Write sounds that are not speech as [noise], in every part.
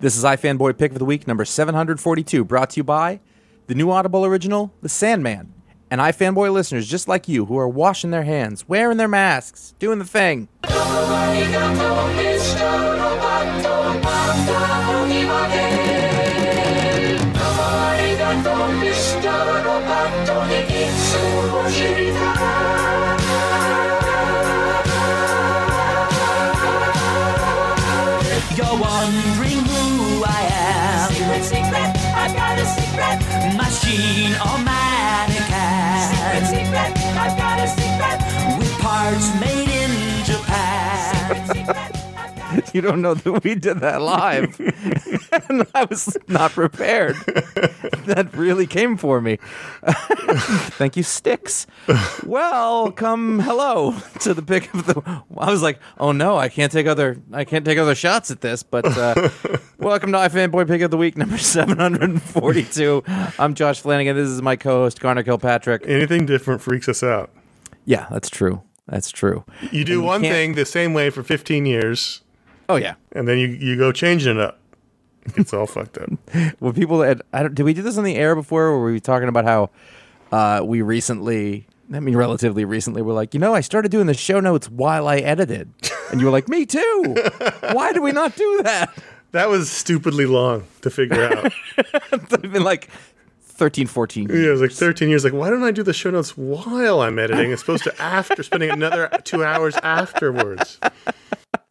This is iFanboy Pick of the Week number 742, brought to you by the new Audible original, The Sandman, and iFanboy listeners just like you who are washing their hands, wearing their masks, doing the thing. Secret. Machine or mannequin. Secret, secret, I've got a secret. With parts made in Japan. Secret, a [laughs] You don't know that we did that live. [laughs] and I was not prepared. [laughs] that really came for me. Thank you, Styx. Welcome, hello to the pick of the. I was like, oh no, I can't take other. I can't take other shots at this. But uh, welcome to iFanboy Pick of the Week number seven hundred and forty-two. I'm Josh Flanagan. This is my co-host Conor Kilpatrick. Anything different freaks us out. Yeah, that's true. That's true. You do And one thing the same way for 15 years, Oh yeah. and then you, you go changing it up. It's all fucked up. [laughs] Well, people had, I don't, did we do this on the air before? Or were we talking about how uh, we recently, I mean, relatively recently, we're like, you know, I started doing the show notes while I edited, and you were like, me too. Why did we not do that? That was stupidly long to figure out. [laughs] It's been like 13, 14 yeah, it was like 13 years. Like, why don't I do the show notes while I'm editing? As opposed to after spending another two hours afterwards.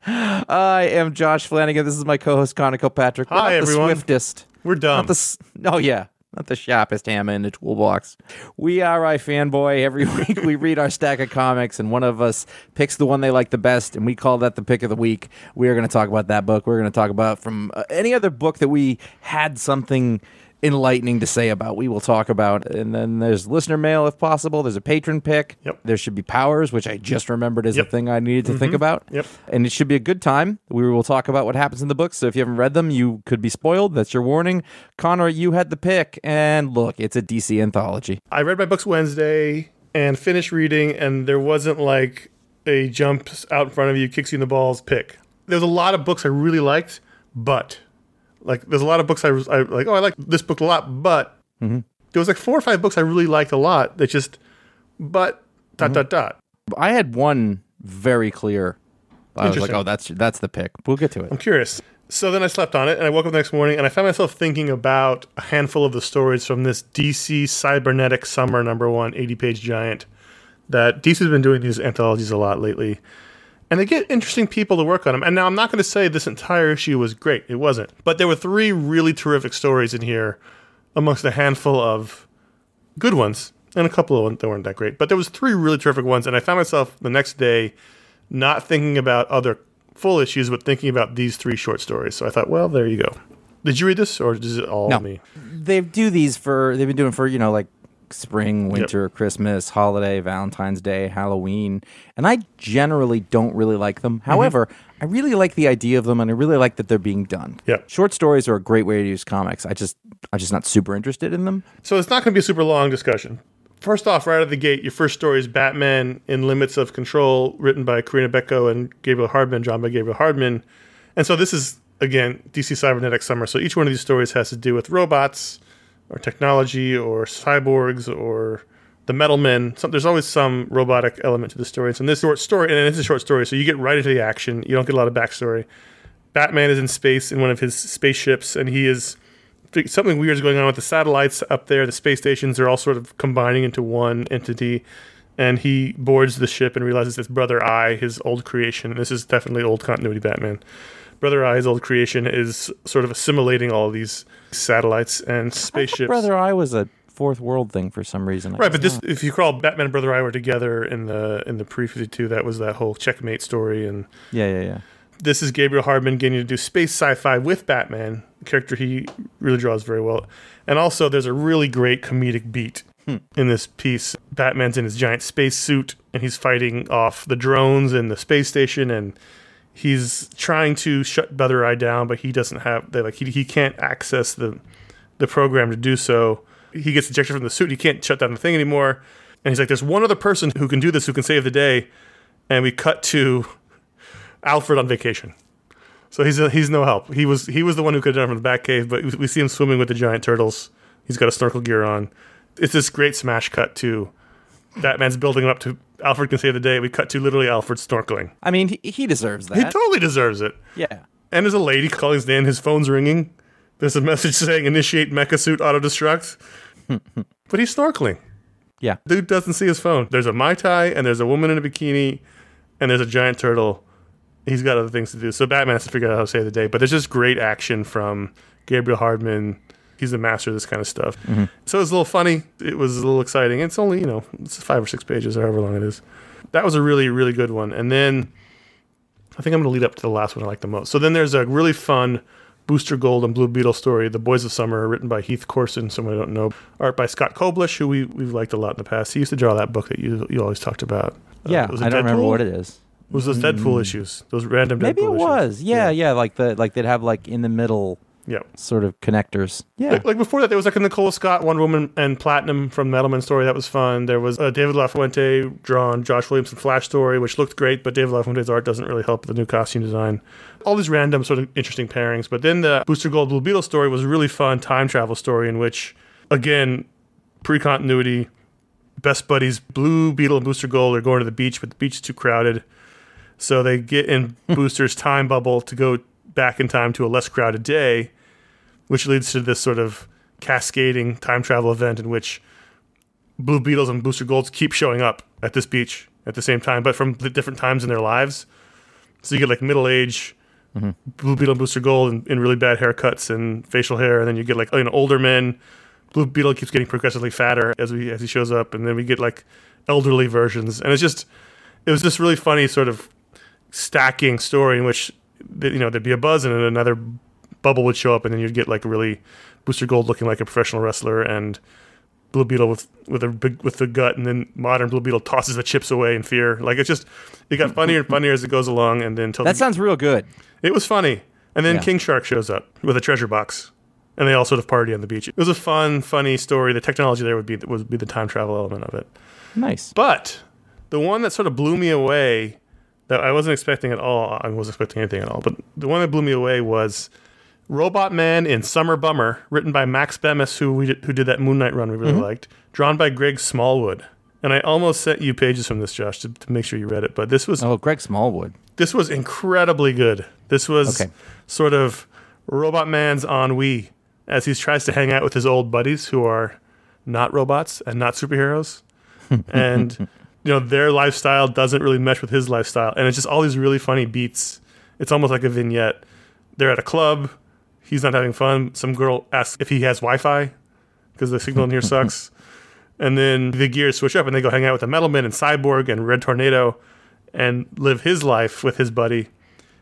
I am Josh Flanagan. This is my co-host Conor Kilpatrick. Hi, not everyone. The swiftest. We're dumb. Not the oh yeah, not the sharpest hammer in the toolbox. We are I fanboy. Every [laughs] week we read our stack of comics, and one of us picks the one they like the best, and we call that the pick of the week. We are going to talk about that book. We're going to talk about from uh, any other book that we had something enlightening to say about. We will talk about, and then there's listener mail if possible. There's a patron pick. Yep. There should be powers, which I just remembered is Yep. a thing I needed to think mm-hmm. about. Yep. And it should be a good time. We will talk about what happens in the books. So if you haven't read them, you could be spoiled. That's your warning. Conor, you had the pick. And look, it's a DC anthology. I read my books Wednesday and finished reading, and there wasn't like a jumps out in front of you, kicks you in the balls pick. There's a lot of books I really liked, but like there's a lot of books I was I, like, oh, I like this book a lot, but mm-hmm. there was like four or five books I really liked a lot that just, but dot mm-hmm. dot dot. I had one very clear. I was like, oh, that's that's the pick. We'll get to it. I'm curious. So then I slept on it, and I woke up the next morning, and I found myself thinking about a handful of the stories from this DC Cybernetic Summer number one 80 page giant. That DC's been doing these anthologies a lot lately, and they get interesting people to work on them. And now I'm not going to say this entire issue was great; it wasn't. But there were three really terrific stories in here, amongst a handful of good ones, and a couple of ones that weren't that great. But there was three really terrific ones, and I found myself the next day not thinking about other full issues, but thinking about these three short stories. So I thought, well, there you go. Did you read this, or is it all No. me? They do these for. They've been doing for you know like spring, winter, Christmas, holiday, Valentine's Day, Halloween, and I generally don't really like them. Mm-hmm. However, I really like the idea of them, and I really like that they're being done. Yeah. short stories are a great way to use comics. I just I'm just not super interested in them. So it's not going to be a super long discussion. First off, right out of the gate, your first story is Batman in Limits of Control, written by Corinna Bechko and Gabriel Hardman, drawn by Gabriel Hardman. And so this is, again, DC Cybernetic Summer. So each one of these stories has to do with robots or technology or cyborgs or the metal men. Some, there's always some robotic element to the story. So in this short story, and it's a short story, so you get right into the action. You don't get a lot of backstory. Batman is in space in one of his spaceships, and he is something weird is going on with the satellites up there. The space stations are all sort of combining into one entity, and he boards the ship and realizes it's Brother Eye, his old creation. This is definitely old continuity Batman. Brother Eye, his old creation, is sort of assimilating all of these satellites and spaceships. Brother Eye was a fourth world thing for some reason. I Right, but this if you call Batman and Brother Eye were together in the in the pre fifty two, that was that whole checkmate story and yeah, yeah, yeah. this is Gabriel Hardman getting to do space sci-fi with Batman, a character he really draws very well. And also, there's a really great comedic beat hmm. in this piece. Batman's in his giant space suit, and he's fighting off the drones in the space station, and he's trying to shut Brother Eye down, but he doesn't have they like he he can't access the the program to do so. He gets ejected from the suit. He can't shut down the thing anymore. And he's like, "There's one other person who can do this, who can save the day." And we cut to Alfred on vacation. So he's a, he's no help. He was he was the one who could have done it from the back cave, but we see him swimming with the giant turtles. He's got a snorkel gear on. It's this great smash cut too. Batman's building up to Alfred can save the day. We cut to literally Alfred snorkeling. I mean, he, he deserves that. He totally deserves it. yeah. And there's a lady calling his name. His phone's ringing. There's a message [laughs] saying initiate mecha suit auto destruct. [laughs] but he's snorkeling. Yeah. Dude doesn't see his phone. There's a Mai Tai and there's a woman in a bikini and there's a giant turtle. He's got other things to do. So Batman has to figure out how to save the day. But there's just great action from Gabriel Hardman. He's the master of this kind of stuff. So it was a little funny. It was a little exciting. It's only, you know, it's five or six pages, however long it is. That was a really, really good one. And then I think I'm going to lead up to the last one I like the most. So then there's a really fun Booster Gold and Blue Beetle story, The Boys of Summer, written by Heath Corson, someone I don't know. Art by Scott Koblish, who we, we've liked a lot in the past. He used to draw that book that you, you always talked about. Uh, Yeah. was it I don't remember what it is. It was those Deadpool issues, those random Maybe Deadpool it was. Yeah, yeah, Like the like they'd have like in the middle Yeah. sort of connectors. Yeah. Like, like before that, there was like a Nicole Scott, Wonder Woman, and Platinum from Metalman story. That was fun. There was a David LaFuente drawn Josh Williamson Flash story, which looked great, but David LaFuente's art doesn't really help the new costume design. All these random sort of interesting pairings. But then the Booster Gold Blue Beetle story was a really fun time travel story in which, again, pre continuity, best buddies Blue Beetle and Booster Gold are going to the beach, but the beach is too crowded. So they get in [laughs] Booster's time bubble to go back in time to a less crowded day which leads to this sort of cascading time travel event in which Blue Beetles and Booster Golds keep showing up at this beach at the same time, but from the different times in their lives. So you get like middle age mm-hmm. Blue Beetle and Booster Gold in, in really bad haircuts and facial hair, and then you get like oh, you know older men. Blue Beetle keeps getting progressively fatter as we as he shows up, and then we get like elderly versions, and it's just it was this really funny sort of stacking story in which you know there'd be a buzz and then another bubble would show up and then you'd get like a really booster gold looking like a professional wrestler and blue beetle with with a big with the gut and then modern blue beetle tosses the chips away in fear like it's just it got funnier and funnier as it goes along and then that the- sounds real good. it was funny and then Yeah. king shark shows up with a treasure box and they all sort of party on the beach it was a fun funny story the technology there would be would be the time travel element of it Nice. but the one that sort of blew me away that I wasn't expecting at all, I wasn't expecting anything at all, but the one that blew me away was Robot Man in Summer Bummer, written by Max Bemis, who we did, who did that Moon Knight run we really mm-hmm. liked, drawn by Greg Smallwood. And I almost sent you pages from this, Josh, to, to make sure you read it. But this was Oh, Greg Smallwood. this was incredibly good. This was Okay. sort of Robot Man's ennui as he tries to hang out with his old buddies who are not robots and not superheroes. [laughs] and you know, their lifestyle doesn't really mesh with his lifestyle. And it's just all these really funny beats. It's almost like a vignette. They're at a club. He's not having fun. Some girl asks if he has Wi-Fi because the signal in here sucks. [laughs] And then the gears switch up and they go hang out with the Metalman and Cyborg and Red Tornado and live his life with his buddy.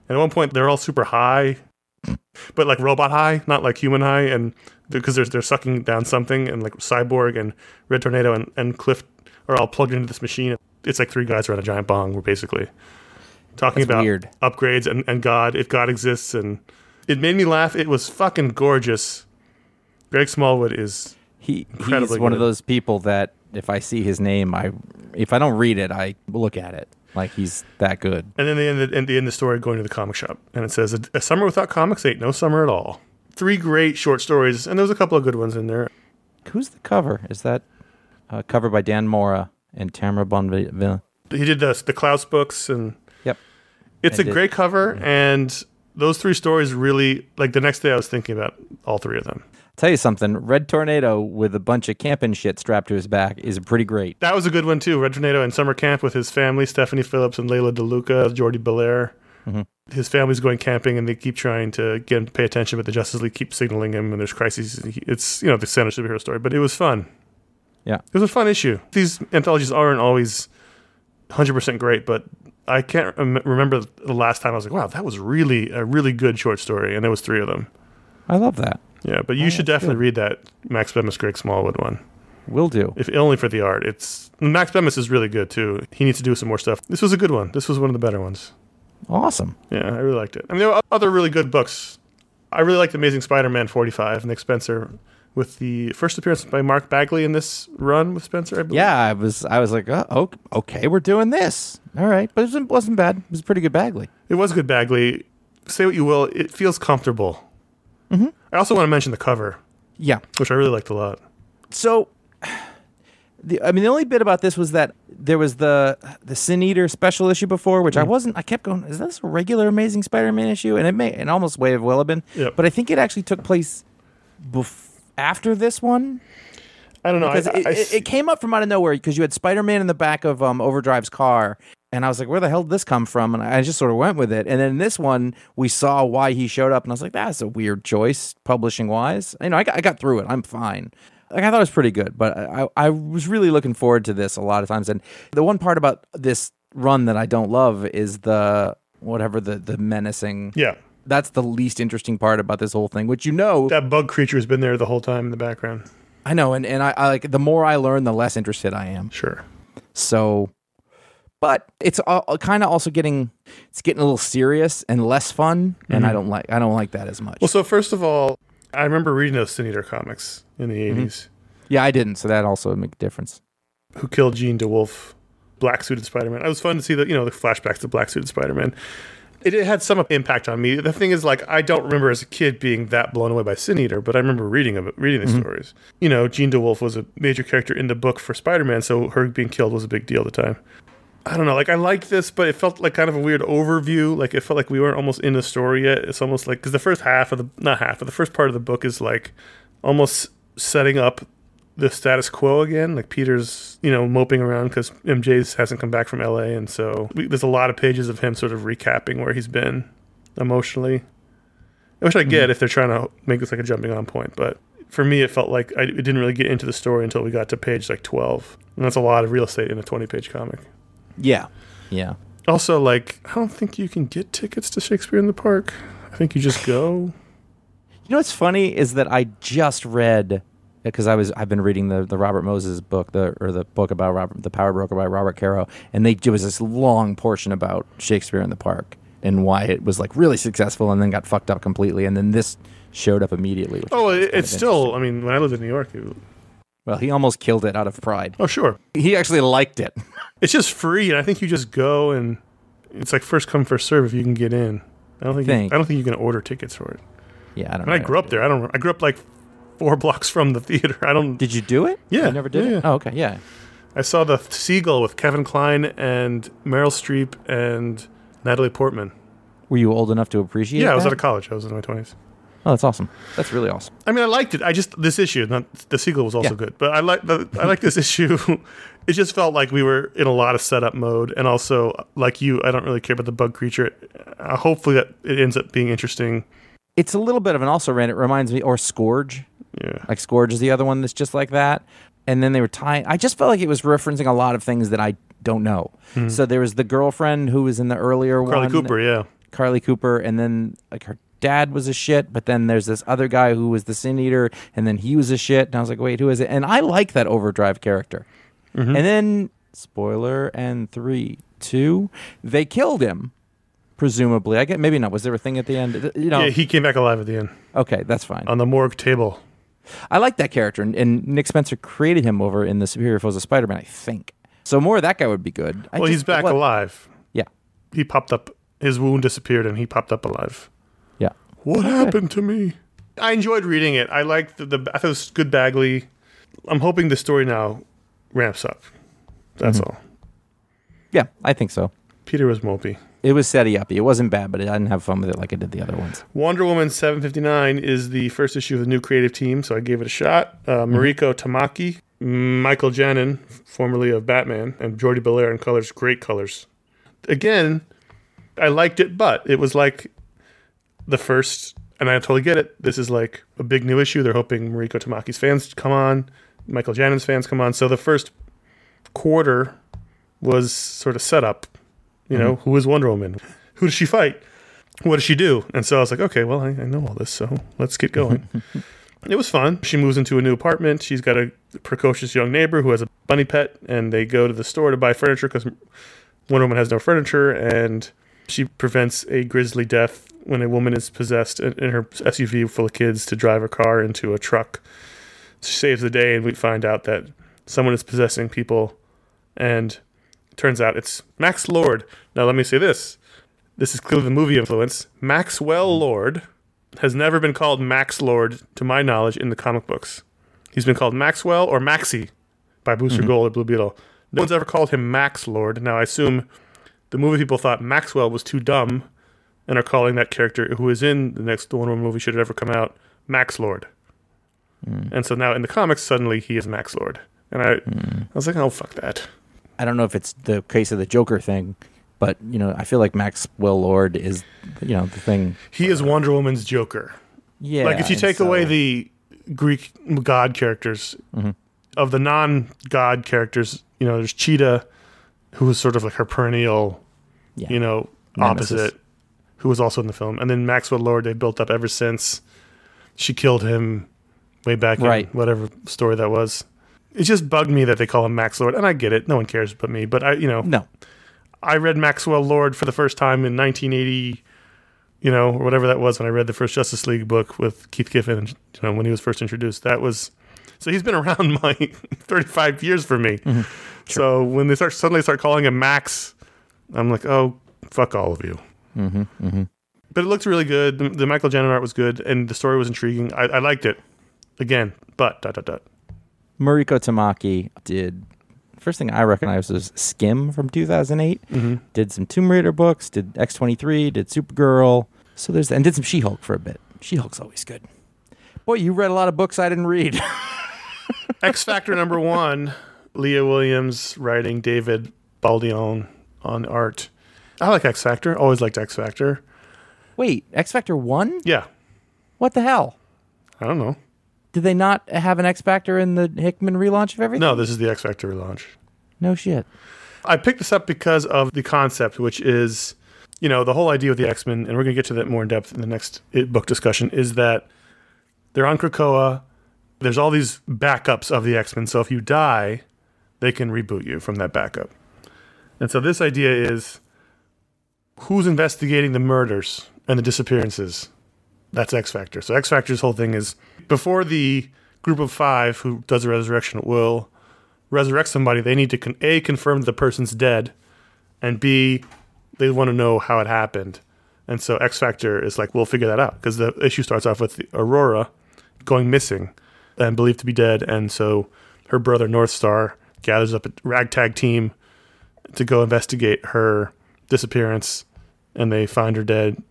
And at one point, they're all super high, but like robot high, not like human high. And because they're, they're sucking down something, and like Cyborg and Red Tornado and, and Cliff are all plugged into this machine. It's like three guys around a giant bong. We're basically talking That's about weird. upgrades and, and God, if God exists. And it made me laugh. It was fucking gorgeous. Greg Smallwood is He he's Incredibly one of those people that if I see his name, I if I don't read it, I look at it. Like he's that good. And then they end the, end the end the story going to the comic shop, and it says a, a summer without comics ain't no summer at all. Three great short stories, and there's a couple of good ones in there. Who's the cover? Is that uh, cover by Dan Mora and Tamra Bonvillain? He did the the Klaus books, and Yep. it's a did. great cover. And those three stories really like the next day I was thinking about all three of them. Tell you something, Red Tornado with a bunch of camping shit strapped to his back is pretty great. That was a good one too. Red Tornado in summer camp with his family, Stephanie Phillips and Layla DeLuca, Jordie Bellaire. Mm-hmm. His family's going camping, and they keep trying to get him to pay attention, but the Justice League keeps signaling him, and there's crises. It's you know the center superhero story, but it was fun. Yeah. It was a fun issue. These anthologies aren't always 100% great, but I can't rem- remember the last time I was like, wow, that was really a really good short story. And there was three of them. I love that. Yeah, but you oh, should definitely good. read that Max Bemis Greg Smallwood one, Will do. if only for the art. It's Max Bemis is really good too. He needs to do some more stuff. This was a good one. This was one of the better ones. Awesome. Yeah, I really liked it. I mean, there were other really good books. I really liked Amazing Spider-Man 45, Nick Spencer, with the first appearance by Mark Bagley in this run with Spencer. I believe. Yeah, I was I was like, oh, ok- okay, we're doing this. All right, but it wasn't, wasn't bad. It was a pretty good Bagley. It was good Bagley. say what you will, it feels comfortable. Mm-hmm. I also want to mention the cover, Yeah. which I really liked a lot. So, the, I mean, the only bit about this was that there was the the Sin Eater special issue before, which I Mm. wasn't. I kept going. Is this a regular Amazing Spider-Man issue? And it may, it almost way have well have been. Yep. But I think it actually took place bef- after this one I don't know. I, because it, I- it, it came up from out of nowhere because you had Spider-Man in the back of um, Overdrive's car. And I was like, where the hell did this come from? And I just sort of went with it. And then in this one, we saw why he showed up. And I was like, that's a weird choice, publishing wise. You know, I got, I got through it. I'm fine. Like, I thought it was pretty good. But I, I was really looking forward to this a lot of times. And the one part about this run that I don't love is the, whatever, the, the menacing. yeah, That's the least interesting part about this whole thing, which you know. that bug creature has been there the whole time in the background. I know. And, and I, I like, the more I learn, the less interested I am. Sure. So, but it's kind of also getting it's getting a little serious and less fun, and I don't like I don't like that as much. Well, so first of all, I remember reading those Sin Eater comics in the Mm-hmm. 80s. yeah, I didn't, so that also make a difference. Who killed Jean DeWolff, black suited Spider Man. It was fun to see the you know the flashbacks to black suited Spider Man. It, it had some impact on me. The thing is, like, I don't remember as a kid being that blown away by Sin Eater, but I remember reading of it, reading the mm-hmm. stories. You know, Jean DeWolff was a major character in the book for Spider Man, so her being killed was a big deal at the time. I don't know. Like I liked this, but it felt like kind of a weird overview. Like it felt like we weren't almost in the story yet. It's almost like because the first half of the not half, but the first part of the book is like almost setting up the status quo again. Like Peter's, you know, moping around because MJ hasn't come back from LA, and so we, there's a lot of pages of him sort of recapping where he's been emotionally. Which I get mm-hmm. if they're trying to make this like a jumping on point, but for me, it felt like I, it didn't really get into the story until we got to page like 12. And that's a lot of real estate in a 20 page comic. Yeah, yeah. Also, like, I don't think you can get tickets to Shakespeare in the Park. I think you just go. You know what's funny is that I just read because I was I've been reading the the Robert Moses book the or the book about Robert the Power Broker by Robert Caro, and they it was this long portion about Shakespeare in the Park and why it was like really successful and then got fucked up completely, and then this showed up immediately. Oh, it, it's still, I mean, when I lived in New York, it, Well, he almost killed it out of pride. oh, sure. He actually liked it. [laughs] It's just free, and I think you just go and it's like first come, first serve if you can get in. I don't think, you, I don't think you can order tickets for it. Yeah, I don't. And I know. grew up there. I don't, I grew up like four [laughs] blocks from the theater. I don't, Did you do it? Yeah, I never did yeah, it. yeah. Oh, okay, yeah. I saw the Seagull with Kevin Kline and Meryl Streep and Natalie Portman. Were you old enough to appreciate? It? Yeah, I was that? out of college. I was in my 20s. Oh, that's awesome. That's really awesome. I mean, I liked it. I just this issue, not the sequel was also Yeah. good, but I like the I like this [laughs] issue. it just felt like we were in a lot of setup mode, and also like you, I don't really care about the bug creature. Uh, hopefully, that it ends up being interesting. It's a little bit of an also ran. It reminds me, or Scourge. Yeah, Like Scourge is the other one that's just like that. And then they were tying. I just felt like it was referencing a lot of things that I don't know. So there was the girlfriend who was in the earlier. Carly one, Cooper. Yeah, Carly Cooper, and then like her dad was a shit. But then there's this other guy who was the Sin Eater, and then he was a shit. And I was like, wait, who is it? And I like that Overdrive character. Mm-hmm. And then spoiler and three, two, they killed him. Presumably, I get maybe not. Was there a thing at the end? You know, yeah. He came back alive at the end okay, that's fine. on the morgue table. I like that character, and, and Nick Spencer created him over in the Superior Foes of Spider-Man, I think. So more of that guy would be good. I Well, he's back what- alive. Yeah, He popped up. His wound disappeared, and he popped up alive. yeah. What happened to me? I enjoyed reading it. I liked the, the I thought it was good Bagley. I'm hoping the story now ramps up. That's Mm-hmm. all. Yeah, I think so. Peter was mopey. It was setty uppy. It wasn't bad, but I didn't have fun with it like I did the other ones. Wonder Woman 759 is the first issue of the new creative team, so I gave it a shot. Uh, Mariko Tamaki, Michael Janin, formerly of Batman, and Jordie Bellaire in colors, great colors. Again, I liked it, but it was like the first, and I totally get it. This is like a big new issue. They're hoping Mariko Tamaki's fans come on, Michael Janin's fans come on. So the first quarter was sort of set up. You know, mm-hmm. who is Wonder Woman? [laughs] Who does she fight? What does she do? And so I was like, okay, well, I, I know all this, so let's get going. [laughs] it was fun. She moves into a new apartment. She's got a precocious young neighbor who has a bunny pet, and they go to the store to buy furniture because Wonder Woman has no furniture, and she prevents a grisly death when a woman is possessed in, in her SUV full of kids to drive a car into a truck. She saves the day, and we find out that someone is possessing people, and turns out it's Max Lord. Now, let me say this this is clearly the movie influence. Maxwell Lord has never been called Max Lord, to my knowledge, in the comic books. He's been called Maxwell or Maxie by Booster mm-hmm. Gold or Blue Beetle. No one's ever called him Max Lord. Now, I assume the movie people thought Maxwell was too dumb and are calling that character who is in the next Wonder Woman movie, should it ever come out, Max Lord. Mm. And so now in the comics, suddenly he is Max Lord. And I, mm. I was like, oh, fuck that. I don't know if it's the case of the Joker thing, but you know, I feel like Maxwell Lord is, you know, the thing. He is Wonder Woman's Joker. Yeah. like if you take away the Greek god characters Mm-hmm. of the non-god characters, you know, there's Cheetah, who was sort of like her perennial, Yeah. you know, Nemesis. opposite, who was also in the film, and then Maxwell Lord they built up ever since she killed him way back Right. in whatever story that was. It just bugged me that they call him Max Lord, and I get it. No one cares but me. But I, you know, no, I read Maxwell Lord for the first time in 1980, you know, or whatever that was when I read the first Justice League book with Keith Giffen, you know, when he was first introduced. That was so he's been [laughs] around my [laughs] 35 years for me. Mm-hmm. So when they start suddenly start calling him Max, I'm like, oh, fuck all of you. Mm-hmm, mm-hmm. But it looked really good. The, the Michael Janin art was good, and the story was intriguing. I, I liked it. Again, but dot dot dot. Mariko Tamaki did. First thing I recognized was Skim from 2008. Mm-hmm. Did some Tomb Raider books. Did X23. Did Supergirl. So there's and did some She Hulk for a bit. She Hulk's always good. Boy, you read a lot of books I didn't read. [laughs] X Factor number one, Leah Williams writing, David Baldeón on art. I like X Factor. Always liked X Factor. Wait, X Factor one? Yeah. What the hell? I don't know. Did they not have an X Factor in the Hickman relaunch of everything? No, this is the X Factor relaunch. No shit. I picked this up because of the concept, which is, you know, the whole idea with the X Men, and we're going to get to that more in depth in the next book discussion, is that they're on Krakoa. There's all these backups of the X Men. So if you die, they can reboot you from that backup. And so this idea is who's investigating the murders and the disappearances? That's X Factor. So X Factor's whole thing is before the group of five who does a resurrection will resurrect somebody, they need to con- a confirm the person's dead, and b they want to know how it happened. And so X Factor is like, we'll figure that out because the issue starts off with Aurora going missing and believed to be dead, and so her brother North Star gathers up a ragtag team to go investigate her disappearance, and they find her dead.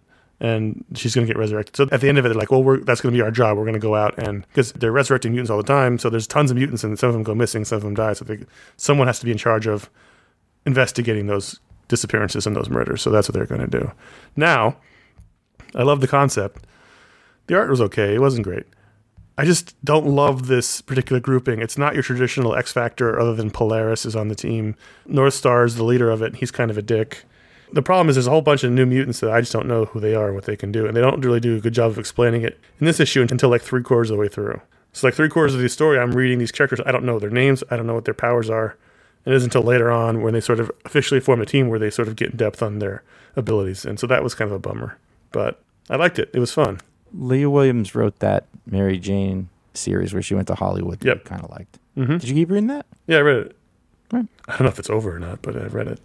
And she's going to get resurrected. So at the end of it, they're like, "Well, that's going to be our job. We're going to go out and because they're resurrecting mutants all the time. So there's tons of mutants, and some of them go missing, some of them die. So they, someone has to be in charge of investigating those disappearances and those murders. So that's what they're going to do. Now, I love the concept. The art was okay. It wasn't great. I just don't love this particular grouping. It's not your traditional X Factor, other than Polaris is on the team. North Star is the leader of it. He's kind of a dick. The problem is there's a whole bunch of new mutants that I just don't know who they are and what they can do, and they don't really do a good job of explaining it in this issue until like three quarters of the way through. So like three quarters of the story, I'm reading these characters. I don't know their names. I don't know what their powers are. And it isn't until later on when they sort of officially form a team where they sort of get in depth on their abilities. And so that was kind of a bummer. But I liked it. It was fun. Leah Williams wrote that Mary Jane series where she went to Hollywood. that Yep. kind of liked. Mhm. Did you keep reading that? Yeah, I read it. Right. I don't know if it's over or not, but I've read it.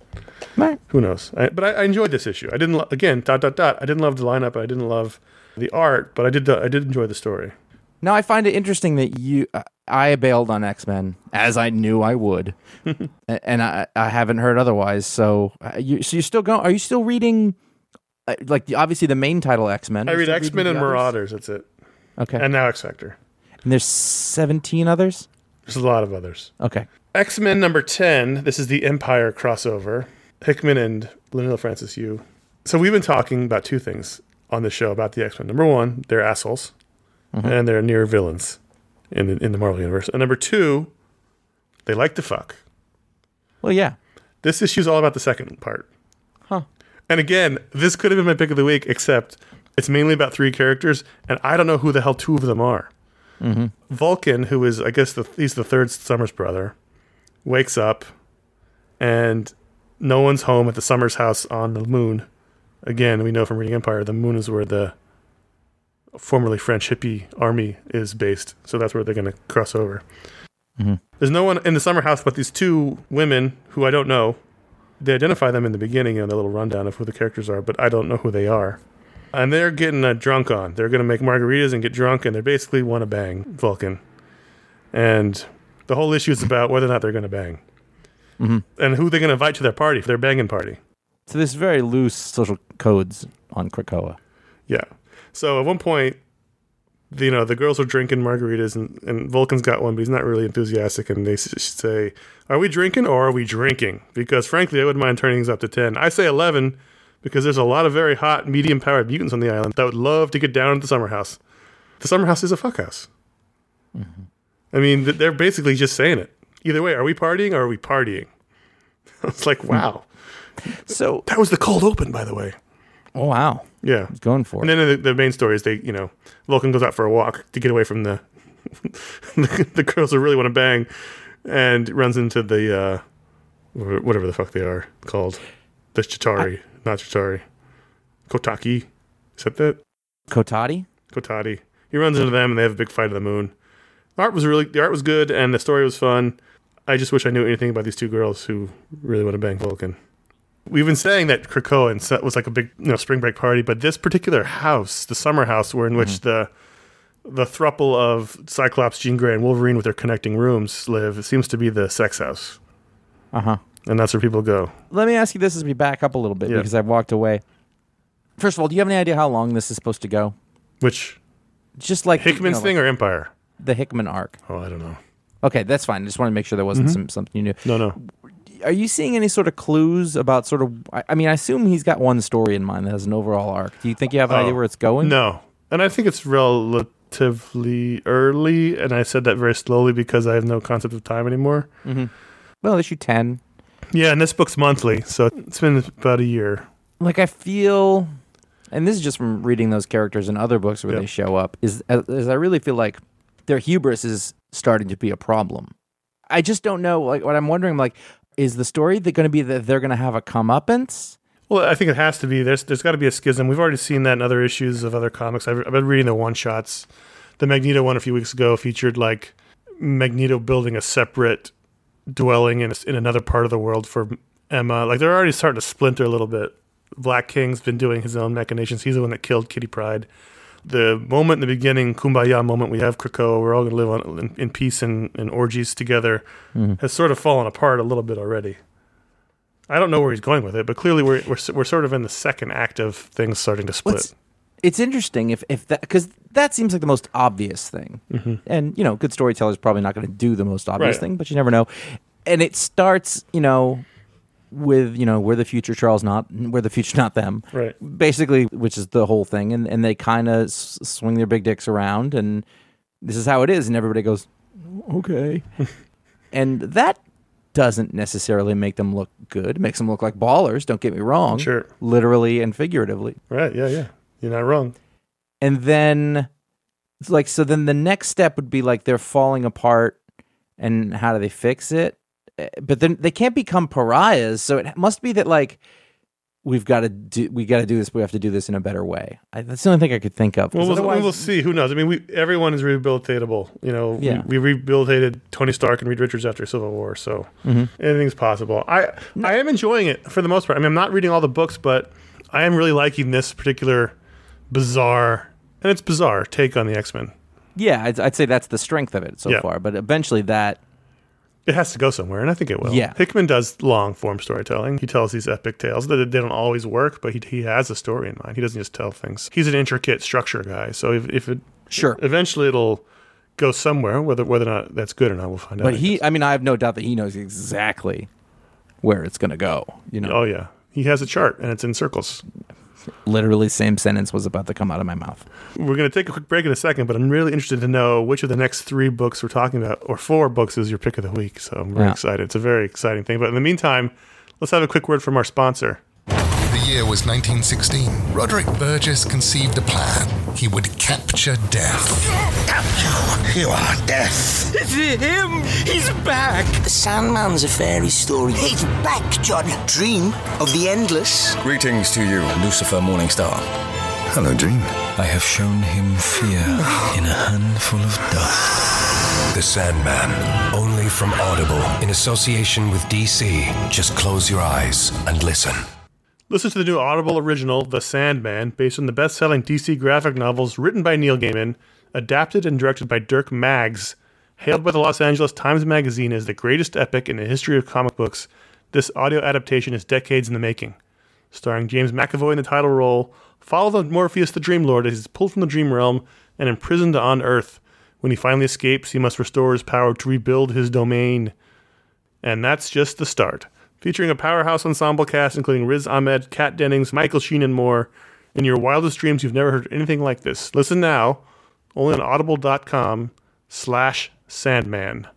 Right. Who knows? I, but I, I enjoyed this issue. I didn't lo- again dot dot dot. I didn't love the lineup. I didn't love the art, but I did. I did enjoy the story. Now I find it interesting that you, uh, I bailed on X Men as I knew I would, [laughs] and I, I haven't heard otherwise. So, uh, you, so you still going? Are you still reading? Uh, like the, obviously the main title X Men. I read X Men and Marauders. That's it. Okay, and, And now X Factor. And there's seventeen others. There's a lot of others. Okay, X Men number 10. This is the Empire crossover. Hickman and Leinil Francis Yu. So we've been talking about two things on the show about the X Men. Number one, they're assholes mm-hmm. and they're near villains in the, in the Marvel Universe. And number two, they like to fuck. well yeah, This issue's all about the second part. Huh. And again, this could have been my pick of the week, except it's mainly about three characters, and I don't know who the hell two of them are. Mm-hmm. Vulcan, who is, I guess, the, he's the third Summers brother, wakes up, and no one's home at the Summers house on the moon. Again, we know from reading Empire, the moon is where the formerly French hippie army is based, so that's where they're going to cross over. There's no one in the summer house but these two women who I don't know, they identify them in the beginning in the little rundown of who the characters are, but I don't know who they are. And they're getting uh, drunk on. They're going to make margaritas and get drunk, and they basically want to bang Vulcan. And the whole issue is about whether or not they're going to bang. Mm-hmm. And who they're going to invite to their party, for their banging party. So there's very loose social codes on Krakoa. Yeah. So at one point, the- you know, the girls are drinking margaritas, and, and Vulcan's got one, but he's not really enthusiastic. And they s- say, "Are we drinking or are we drinking?" Because frankly, I wouldn't mind turning these up to ten. I say eleven because there's a lot of very hot, medium-powered mutants on the island that would love to get down at the summer house. The summer house is a fuck house. Mm-hmm. I mean, they're basically just saying it. Either way, are we partying or are we partying? [laughs] it's like, wow. So, That was the cold open, by the way. oh wow, Yeah. he's going for And it. And then the, the main story is they, you know, Vulcan goes out for a walk to get away from the [laughs] the, the girls who really want to bang, and runs into the uh, whatever the fuck they are called, the Chitari, not Chitari, Kotaki. Is that that Kotati. Kotati? He runs into them, and they have a big fight of the moon. The art was really the art was good, and the story was fun. I just wish I knew anything about these two girls who really want to bang Vulcan. We've been saying that Krakoa and Set was like a big, you know, spring break party, but this particular house, the summer house, where in which the the thruple of Cyclops, Jean Grey, and Wolverine with their connecting rooms live, seems to be the sex house, Uh huh. and that's where people go. Let me ask you this as we back up a little bit Yeah. because I've walked away. First of all, do you have any idea how long this is supposed to go? Which Just like Hickman's you know, thing like or Empire? The Hickman arc. Oh, I don't know. Okay, that's fine. I just want to make sure there wasn't some, something you knew. No, no. Are you seeing any sort of clues about sort of? I I mean, I assume he's got one story in mind that has an overall arc. Do you think you have an Oh, idea where it's going? No, and I think it's relatively early, and I said that very slowly because I have no concept of time anymore. Mm-hmm. Well, issue ten. Yeah, and this book's monthly, so it's been about a year. Like I feel, and this is just from reading those characters in other books where Yeah. they show up. Is as I really feel like their hubris is starting to be a problem. I just don't know. Like what I'm wondering, like, is the story going to be that they're going to have a comeuppance? Well, I think it has to be. There's there's got to be a schism. We've already seen that in other issues of other comics. I've, I've been reading the one shots. The Magneto one a few weeks ago featured like Magneto building a separate dwelling in in another part of the world for Emma. Like they're already starting to splinter a little bit. Black King's been doing his own machinations. He's the one that killed Kitty Pryde. The moment in the beginning, kumbaya moment, we have Krakoa, we're all going to live on, in, in peace and, and orgies together, mm-hmm. has sort of fallen apart a little bit already. I don't know where he's going with it, but clearly we're, we're, we're sort of in the second act of things starting to split. What's- it's interesting if if that because that seems like the most obvious thing, mm-hmm. and you know, good storytellers probably not going to do the most obvious Right. thing, but you never know. And it starts, you know, with you know, we're the future Charles, not we're the future, [laughs] not them. Right. Basically, which is the whole thing, and and they kind of s- swing their big dicks around, and this is how it is, and everybody goes, okay, [laughs] and that doesn't necessarily make them look good. It makes them look like ballers. Don't get me wrong. Sure. literally and figuratively Right. Yeah. Yeah. You're not wrong. and then it's like so then the next step would be like they're falling apart and how do they fix it but then they can't become pariahs so it must be that like we've got to do we got to do this we have to do this in a better way I, that's the only thing i could think of. Well, we'll, otherwise- we'll see. Who knows? I mean, we everyone is rehabilitatable. You know, Yeah. we, we rehabilitated Tony Stark and Reed Richards after Civil War, so Mm-hmm. anything's possible. I I am enjoying it for the most part. I mean, I'm not reading all the books, but I am really liking this particular bizarre and it's bizarre take on the X Men. yeah I'd, I'd say that's the strength of it so Yeah. far but eventually that It has to go somewhere, and I think it will. Yeah. Hickman does long form storytelling. He tells these epic tales that they don't always work, but he, he has a story in mind. He doesn't just tell things. He's an intricate structure guy. So if, if it Sure. eventually it'll go somewhere, whether whether or not that's good or not, we'll find out. but he i mean i have no doubt that he knows exactly where it's going to go you know oh yeah, he has a chart and it's in circles. Literally same sentence was about to come out of my mouth We're going to take a quick break in a second, but I'm really interested to know which of the next three books we're talking about, or four books, is your pick of the week. So I'm very Yeah. excited. It's a very exciting thing. But in the meantime, let's have a quick word from our sponsor. The year was 1916. Roderick Burgess conceived a plan. He would capture death. You, you are death. It's him! He's back! The Sandman's a fairy story. He's back, John. Dream of the endless. Greetings to you, Lucifer Morningstar. Hello, Dream. I have shown him fear in a handful of dust. The Sandman. Only from Audible in association with DC. Just close your eyes and listen. Listen to the new Audible original, The Sandman, based on the best selling DC graphic novels written by Neil Gaiman, adapted and directed by Dirk Maggs. Hailed by the Los Angeles Times Magazine as the greatest epic in the history of comic books, this audio adaptation is decades in the making. Starring James McAvoy in the title role, follow the Morpheus the Dream Lord as he's pulled from the dream realm and imprisoned on Earth. When he finally escapes, he must restore his power to rebuild his domain. And that's just the start. Featuring a powerhouse ensemble cast including Riz Ahmed, Kat Dennings, Michael Sheen, and more. In your wildest dreams, you've never heard anything like this. Listen now, only on audible.com slash Sandman.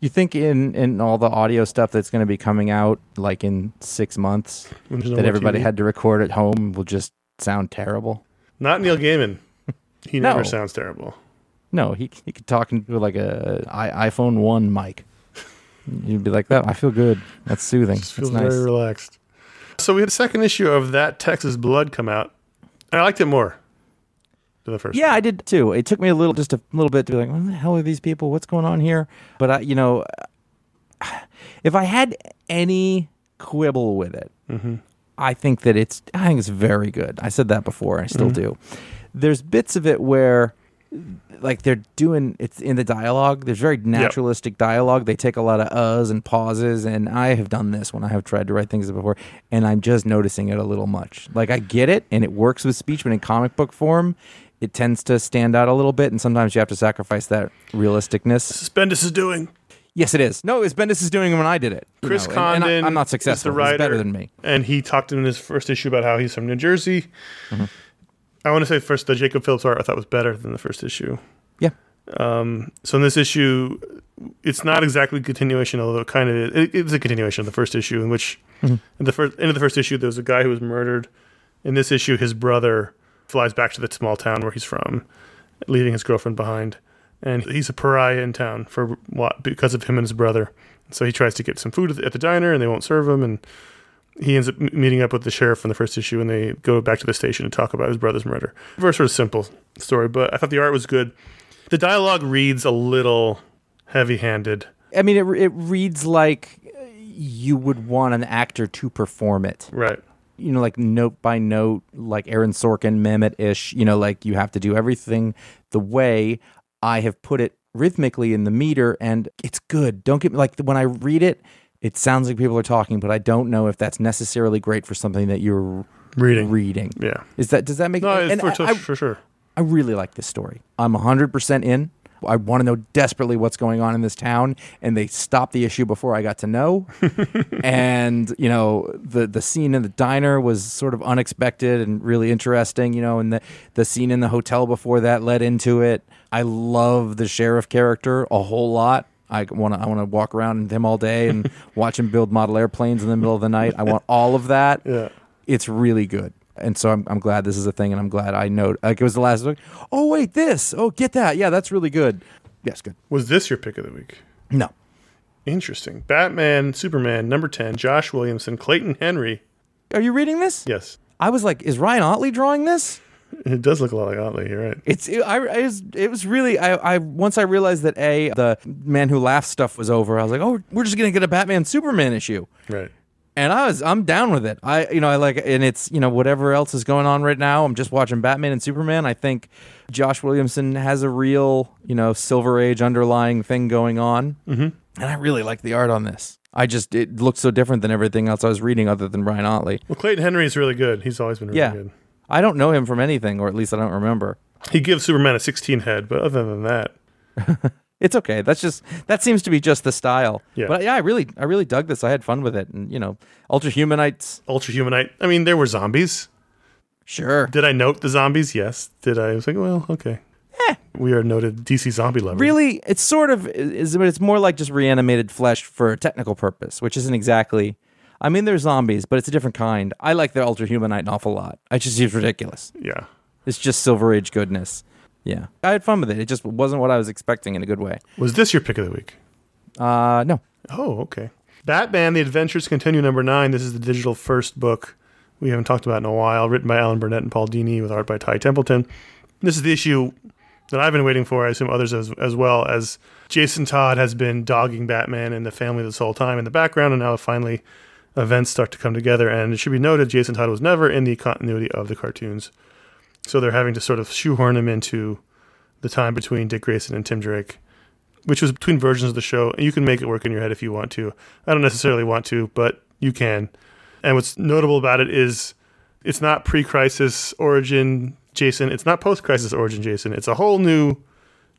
You think in in all the audio stuff that's going to be coming out like in six months no that everybody TV? had to record at home will just sound terrible? Not Neil Gaiman. He [laughs] never No. sounds terrible. No, he he could talk into like a i- iPhone one mic. You'd be like that. I feel good. That's soothing. Just feels That's nice. very relaxed. So we had a second issue of that Texas Blood come out, and I liked it more than the first. Yeah, I did too. It took me a little, just a little bit to be like, what the hell are these people? What's going on here? But I, you know, [sighs] if I had any quibble with it, mm-hmm. I think that it's, I think it's very good. I said that before. I still mm-hmm. do. There's bits of it where, like, they're doing it's in the dialogue. There's very naturalistic dialogue. They take a lot of uhs and pauses, and I have done this when I have tried to write things before, and I'm just noticing it a little much. Like, I get it, and it works with speech, but in comic book form, it tends to stand out a little bit, and sometimes you have to sacrifice that realisticness. Bendis is doing. Yes, it is. No, it's Bendis is doing it when I did it. you Chris know, and- and I- Condon. I'm not is successful. The writer, He's better than me. And he talked in his first issue about how he's from New Jersey. Mm-hmm. I want to say first the Jacob Phillips art I thought was better than the first issue. Yeah. So in this issue, it's not exactly a continuation, although it kind of is. It, it's a continuation of the first issue, in which Mm-hmm. in the first end of the first issue there was a guy who was murdered. In this issue, his brother flies back to the small town where he's from, leaving his girlfriend behind, and he's a pariah in town for what because of him and his brother. So he tries to get some food at the, at the diner, and they won't serve him, and he ends up meeting up with the sheriff from the first issue, and they go back to the station to talk about his brother's murder. Very sort of simple story, but I thought the art was good. The dialogue reads a little heavy-handed. I mean, it, it reads like you would want an actor to perform it. Right. You know, like note by note, like Aaron Sorkin, Mamet ish. You know, like you have to do everything the way I have put it rhythmically in the meter, and it's good. Don't get me like when I read it, it sounds like people are talking, but I don't know if that's necessarily great for something that you're Reading. Reading. Yeah. Is that does that make No, it's for, I- I- for sure. I really like this story. I'm 100% in. I want to know desperately what's going on in this town, and they stopped the issue before I got to know. [laughs] and you know, the the scene in the diner was sort of unexpected and really interesting. You know, and the the scene in the hotel before that led into it. I love the sheriff character a whole lot. I want to I want to walk around with him all day and [laughs] watch him build model airplanes in the middle of the night. I want all of that Yeah. it's really good. And so I'm, I'm glad this is a thing, and I'm glad I know. Like it was the last week. Oh wait, this. Oh, get that. Yeah, that's really good. Yes, good. Was this your pick of the week? No, Interesting. Batman, Superman, number 10, Josh Williamson, Clayton Henry. are you reading this? Yes. I was like, is Ryan Ottley drawing this? It does look a lot like Ottley. You're right. It's it, I, I was, it was really I, I once I realized that a the Man Who Laughs stuff was over. I was like, oh, we're just gonna get a Batman Superman issue. Right. and I was I'm down with it. I you know I like and it's you know whatever else is going on right now. I'm just watching Batman and Superman. I think Josh Williamson has a real you know Silver Age underlying thing going on, mm-hmm. and I really like the art on this. I just it looked so different than everything else I was reading other than Ryan Ottley. Well, Clayton Henry is really good. He's always been really Yeah, good. I don't know him from anything, or at least I don't remember. He gives Superman a 16 head, but other than that, [laughs] It's okay. That's just that seems to be just the style. Yeah. But yeah, I really I really dug this. I had fun with it, and you know, Ultra Humanites. Ultra Humanite. I mean, there were zombies. Sure. Did I note the zombies? Yes. Did I? I was like, well, okay. Eh. We are noted DC zombie lovers. really it's sort of is but it's more like just reanimated flesh for a technical purpose which isn't exactly i mean they're zombies but it's a different kind i like the ultra humanite an awful lot I just seems ridiculous Yeah. it's just silver age goodness yeah i had fun with it it just wasn't what i was expecting in a good way Was this your pick of the week? uh no Oh, okay. Batman: The Adventures Continue, number nine. This is the digital first book we haven't talked about in a while, written by Alan Burnett and Paul Dini, with art by Ty Templeton. This is the issue that I've been waiting for. I assume others as as well as Jason Todd has been dogging Batman and the family this whole time in the background, and now finally events start to come together. And it should be noted, Jason Todd was never in the continuity of the cartoons, so they're having to sort of shoehorn him into the time between Dick Grayson and Tim Drake, which was between versions of the show. And you can make it work in your head if you want to. I don't necessarily want to, but you can. And what's notable about it is it's not pre-crisis origin Jason. It's not post-crisis origin Jason. It's a whole new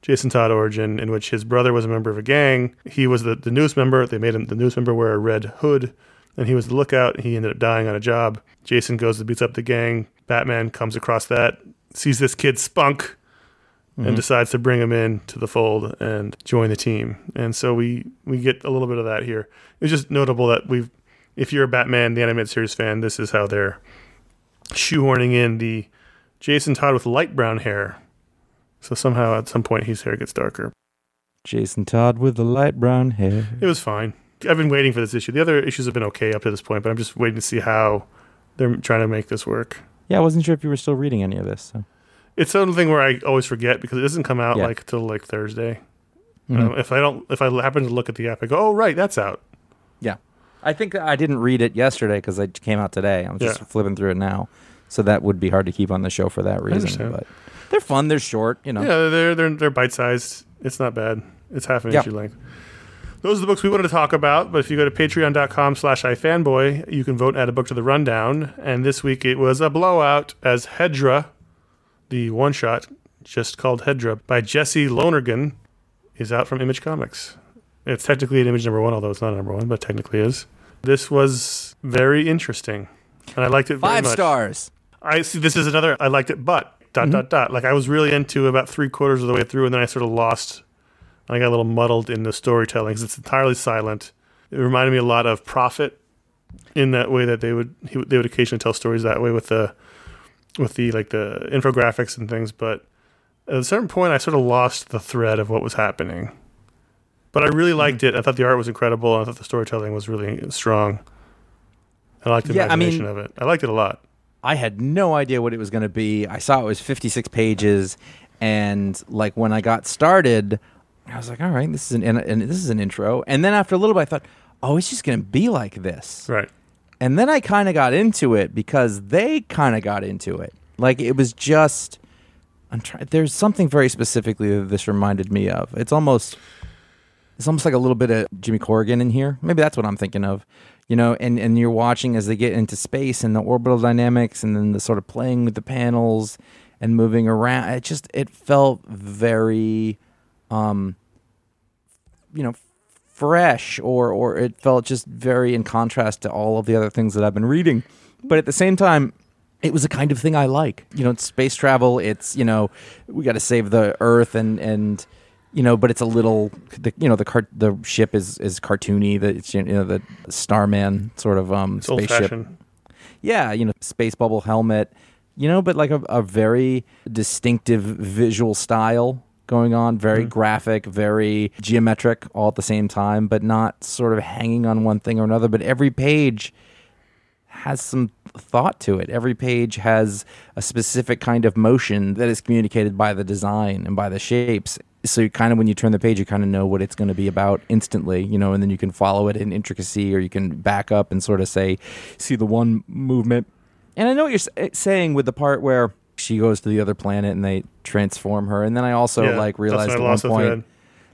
Jason Todd origin in which his brother was a member of a gang. He was the, the newest member. They made him the newest member wear a red hood, and he was the lookout. He ended up dying on a job. Jason goes and beats up the gang. Batman comes across that, sees this kid spunk, and mm-hmm. decides to bring him in to the fold and join the team. And so we we get a little bit of that here. It's just notable that we've, if you're a Batman the animated series fan, this is how they're shoehorning in the Jason Todd with light brown hair. So somehow at some point his hair gets darker. Jason Todd with the light brown hair. It was fine. I've been waiting for this issue. The other issues have been okay up to this point, but I'm just waiting to see how they're trying to make this work. Yeah, I wasn't sure if you were still reading any of this. So. It's something where I always forget because it doesn't come out Yeah. like till like Thursday. Mhm. Um, if I don't, if I happen to look at the app, I go, "Oh, right, that's out." Yeah. I think I didn't read it yesterday because it came out today. I'm just Yeah. flipping through it now. So that would be hard to keep on the show for that reason. But they're fun. They're short. You know. Yeah, they're they're they're bite sized. It's not bad. It's half an Yeah. issue length. Those are the books we wanted to talk about, but if you go to patreon.com slash ifanboy, you can vote and add a book to the rundown. And this week it was a blowout as Hedra, the one shot just called Hedra by Jesse Lonergan, is out from Image Comics. It's technically an image number one, although it's not number one, but technically is. This was very interesting. And I liked it very Five much. stars. I see. This is another. I liked it, but dot mm-hmm. dot dot. Like I was really into about three quarters of the way through, and then I sort of lost. I got a little muddled in the storytelling because it's entirely silent. It reminded me a lot of Prophet in that way that they would he, they would occasionally tell stories that way with the with the like the infographics and things. But at a certain point, I sort of lost the thread of what was happening. But I really liked it. I thought the art was incredible. I thought the storytelling was really strong. I liked the Yeah, I mean- imagination of it. I liked it a lot. I had no idea what it was going to be. I saw it was 56 pages, and like when I got started, I was like, "All right, this is an and, and this is an intro." And then after a little bit, I thought, "Oh, it's just going to be like this." Right. And then I kind of got into it because they kind of got into it. Like it was just, I'm trying. There's something very specifically that this reminded me of. It's almost, it's almost like a little bit of Jimmy Corrigan in here. Maybe that's what I'm thinking of. You know, and and you're watching as they get into space and the orbital dynamics, and then the sort of playing with the panels and moving around. It just it felt very, um, you know, fresh or or it felt just very in contrast to all of the other things that I've been reading. But at the same time, it was the kind of thing I like. You know, it's space travel. It's you know, we got to save the Earth and and you know, but it's a little the you know the car, the ship is is cartoony. The it's, you know the Starman sort of um It's spaceship. Yeah, you know, space bubble helmet, you know, but like a, a very distinctive visual style going on, very graphic, very geometric all at the same time, but not sort of hanging on one thing or another. But every page has some thought to it. Every page has a specific kind of motion that is communicated by the design and by the shapes. So you kind of when you turn the page, you kind of know what it's going to be about instantly, you know, and then you can follow it in intricacy, or you can back up and sort of say, see the one movement. And I know what you're eh, saying with the part where she goes to the other planet and they transform her, and then I also Yeah, like realized at one point,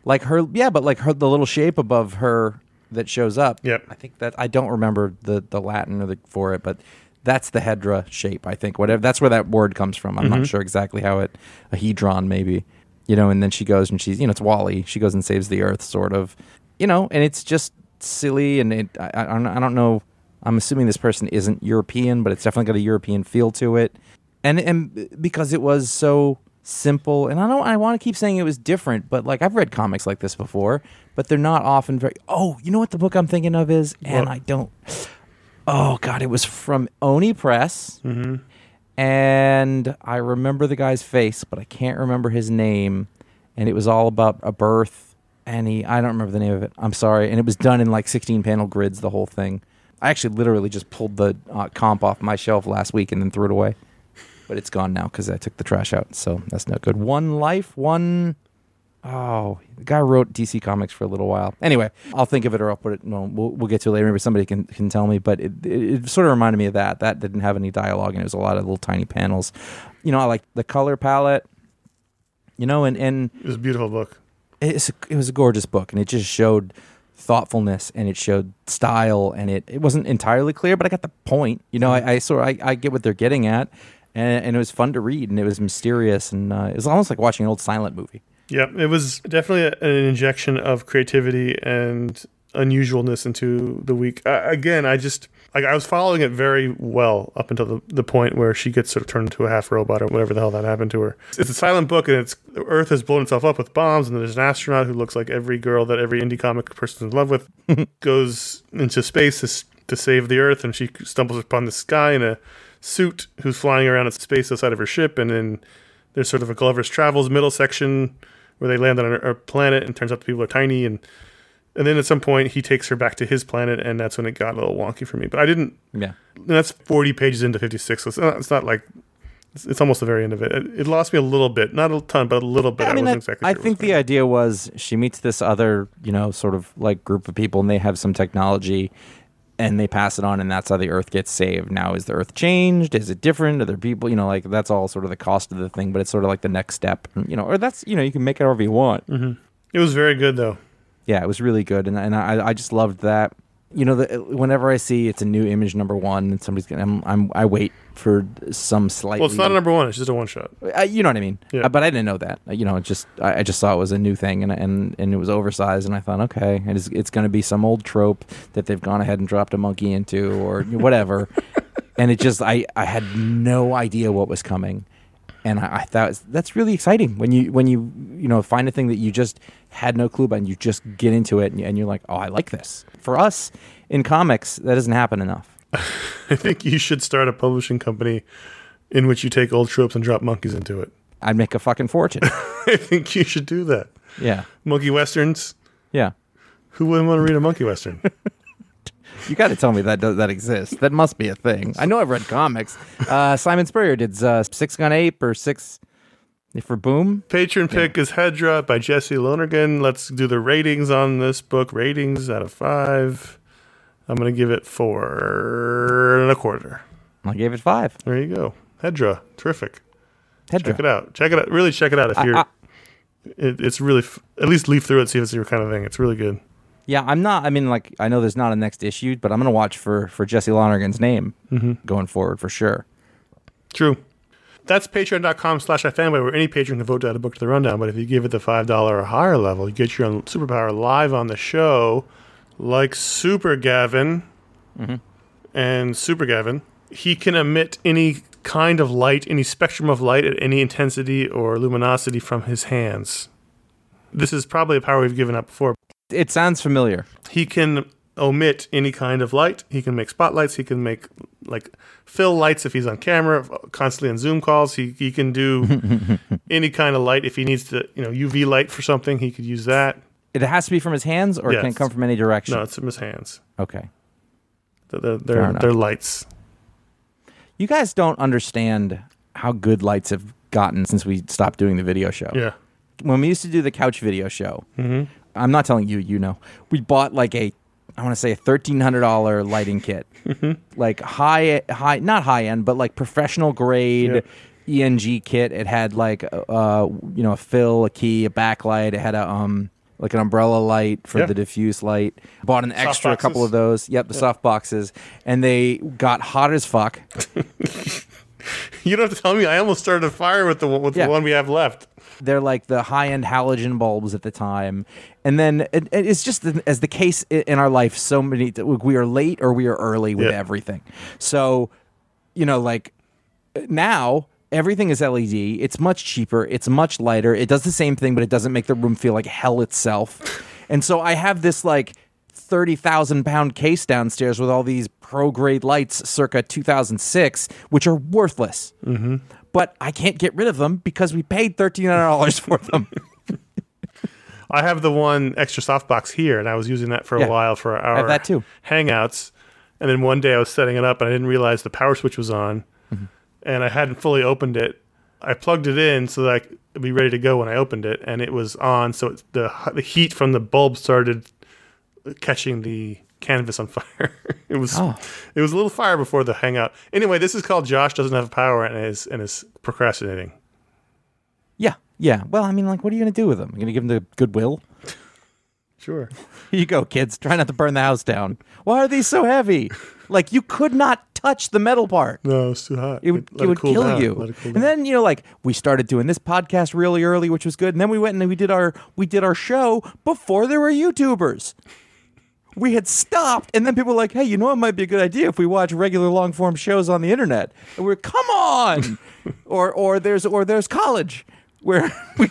like her, yeah, but like her, the little shape above her that shows up. Yep. I think that I don't remember the the Latin or the for it, but that's the Hedra shape. I think whatever that's where that word comes from. I'm Mm-hmm. not sure exactly how it a hedron maybe, you know. And then she goes and she's you know it's WALL-E. She goes and saves the Earth, sort of, you know. And it's just silly and it, I, I I don't know. I'm assuming this person isn't European, but it's definitely got a European feel to it, and and because it was so simple and I don't I want to keep saying it was different, but like I've read comics like this before, but they're not often very Oh, you know what the book I'm thinking of is? And What? I don't Oh god, it was from Oni Press. And I remember the guy's face, but I can't remember his name. And it was all about a birth and he I don't remember the name of it. I'm sorry. And it was done in like 16 panel grids the whole thing. I actually literally just pulled the uh, comp off my shelf last week and then threw it away. But it's gone now because I took the trash out. So that's not good. One life, one. Oh, the guy wrote DC Comics for a little while. Anyway, I'll think of it or I'll put it. No, we'll, we'll get to it later. Maybe somebody can, can tell me. But it, it, it sort of reminded me of that. That didn't have any dialogue and it was a lot of little tiny panels. You know, I like the color palette. You know, and and It was a beautiful book. it's a, it was a gorgeous book and it just showed thoughtfulness and it showed style and it, it wasn't entirely clear but i got the point you know mm-hmm. i, I sort of I, I get what they're getting at and, and it was fun to read and it was mysterious and uh, it was almost like watching an old silent movie Yeah, it was definitely a- an injection of creativity and unusualness into the week. Uh, again, I just like I was following it very well up until the, the point where she gets sort of turned into a half robot or whatever the hell that happened to her. It's a silent book, and it's Earth has blown itself up with bombs, and there's an astronaut who looks like every girl that every indie comic person's in love with [laughs] goes into space to, to save the Earth, and she stumbles upon the sky in a suit who's flying around in space outside of her ship, and then there's sort of a Gulliver's Travels middle section where they land on a, planet, and turns out the people are tiny, and and then at some point he takes her back to his planet, and that's when it got a little wonky for me. But I didn't. yeah and that's 40 pages into 56, so it's not, it's not like. It's, it's almost the very end of it. it. It lost me a little bit, not a ton, but a little bit. I, I mean, I, wasn't exactly. I sure think the idea was she meets this other, you know, sort of like group of people, and they have some technology, and they pass it on, and that's how the Earth gets saved. Now, is the Earth changed? Is it different? Are there people? You know, like that's all sort of the cost of the thing, but it's sort of like the next step. You know, or that's you know, you can make it however you want. Mm-hmm. It was very good though. Yeah, it was really good, and and I I just loved that. You know, the, whenever I see it's a new image number one, and somebody's gonna, I'm, I'm I wait for some slightly. Well, it's not a number one. It's just a one shot. Uh, you know what I mean? Yeah. Uh, but I didn't know that. Uh, You know, it just I, I just saw it was a new thing, and and and it was oversized, and I thought, okay, it is, it's going to be some old trope that they've gone ahead and dropped a monkey into, or whatever. [laughs] and it just I I had no idea what was coming, and I, I thought that's really exciting when you when you you know find a thing that you just had no clue about, and you just get into it, and, and you're like, oh, I like this. For us in comics, that doesn't happen enough. [laughs] I think you should start a publishing company in which you take old tropes and drop monkeys into it. I'd make a fucking fortune. [laughs] I think you should do that. yeah, Monkey westerns. yeah. Who wouldn't want to read a monkey western? [laughs] You got to tell me that does, that exists. That must be a thing. I know I've read comics. Uh, Simon Spurrier did uh, Six Gun Ape or Six for Boom. Patron pick is Hedra by Jesse Lonergan. Let's do the ratings on this book. Ratings out of five. I'm going to give it four and a quarter. I gave it five. There you go. Hedra. Terrific. Hedra. Check it out. Check it out. Really check it out if you're. I- it, it's really. F- at least leaf through it, see if it's your kind of thing. It's really good. Yeah, I'm not. I mean, like I know there's not a next issue, but I'm gonna watch for for Jesse Lonergan's name mm-hmm. going forward for sure. True. That's patreon.com slash ifanboy, where any patron can vote to add a book to the rundown. But if you give it the $5 or higher level, you get your own superpower live on the show, like Super Gavin mm-hmm. and Super Gavin. He can emit any kind of light, any spectrum of light at any intensity or luminosity from his hands. This is probably a power we've given up before. It sounds familiar. He can omit any kind of light. He can make spotlights. He can make like fill lights if he's on camera, constantly on Zoom calls. He he can do [laughs] any kind of light if he needs to, you know, UV light for something. He could use that. It has to be from his hands, or it can Yes. it come from any direction. No, it's from his hands. Okay. They're they're, they're, lights. You guys don't understand how good lights have gotten since we stopped doing the video show. Yeah. when we used to do the couch video show, mm-hmm. I'm not telling you, you know, we bought like a, I want to say a thirteen hundred dollar lighting kit, [laughs] like high, high, not high end, but like professional grade ENG kit. It had like, uh, you know, a fill, a key, a backlight. It had a um. Like an umbrella light for Yeah. the diffuse light. Bought an extra boxes. couple of those. Yep, the soft boxes, and they got hot as fuck. [laughs] [laughs] You don't have to tell me. I almost started a fire with the one- with Yeah. the one we have left. they're like the high end halogen bulbs at the time, and then it, it's just as the case in our life. So many we are late or we are early with Yeah. everything. So you know, like now everything is LED. It's much cheaper. It's much lighter. It does the same thing, but it doesn't make the room feel like hell itself. and so I have this like. 30,000 pound case downstairs with all these pro grade lights circa 2006, which are worthless. Mm-hmm. But I can't get rid of them because we paid $1,300 for them. [laughs] I have the one extra softbox here, and I was using that for Yeah. a while for our that too. hangouts. And then one day I was setting it up, and I didn't realize the power switch was on. Mm-hmm. and I hadn't fully opened it. I plugged it in so that I could be ready to go when I opened it, and it was on. So it's the the heat from the bulb started catching the canvas on fire. [laughs] it was Oh. it was a little fire before the hangout. Anyway, this is called Josh doesn't have power and is and is procrastinating. Yeah, yeah. Well, I mean, like, what are you going to do with them? You're going to give them the goodwill? Sure. [laughs] Here you go, kids. Try not to burn the house down. Why are these so heavy? Like, you could not touch the metal part. No, it's too hot. It would, Let it would cool kill down. you. Cool and down. then you know, like we started doing this podcast really early, which was good. And then we went and we did our we did our show before there were YouTubers. We had stopped, and then people were like, "Hey, you know, it might be a good idea if we watch regular long form shows on the internet." And we're, "Come on!" [laughs] or or there's or there's college where [laughs] we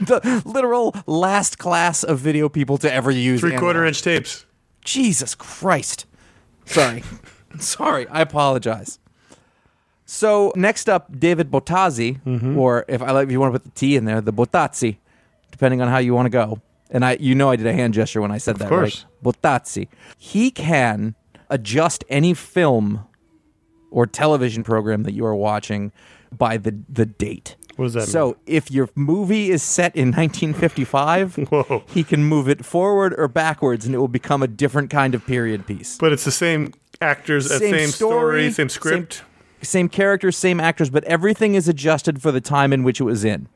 the literal last class of video people to ever use three quarter inch tapes. Jesus Christ. Sorry. [laughs] Sorry. I apologize. So next up, David Bottazzi, Mm-hmm. or if I like, if you want to put the T in there, the Bottazzi, depending on how you want to go. And I, you know, I did a hand gesture when I said that. Of course. Right? Bottazzi. He can adjust any film or television program that you are watching by the the date. What does that so mean? if your movie is set in 1955, [laughs] Whoa. he can move it forward or backwards, and it will become a different kind of period piece. But it's the same actors, uh, same, story, same script. same characters, same actors, but everything is adjusted for the time in which it was in.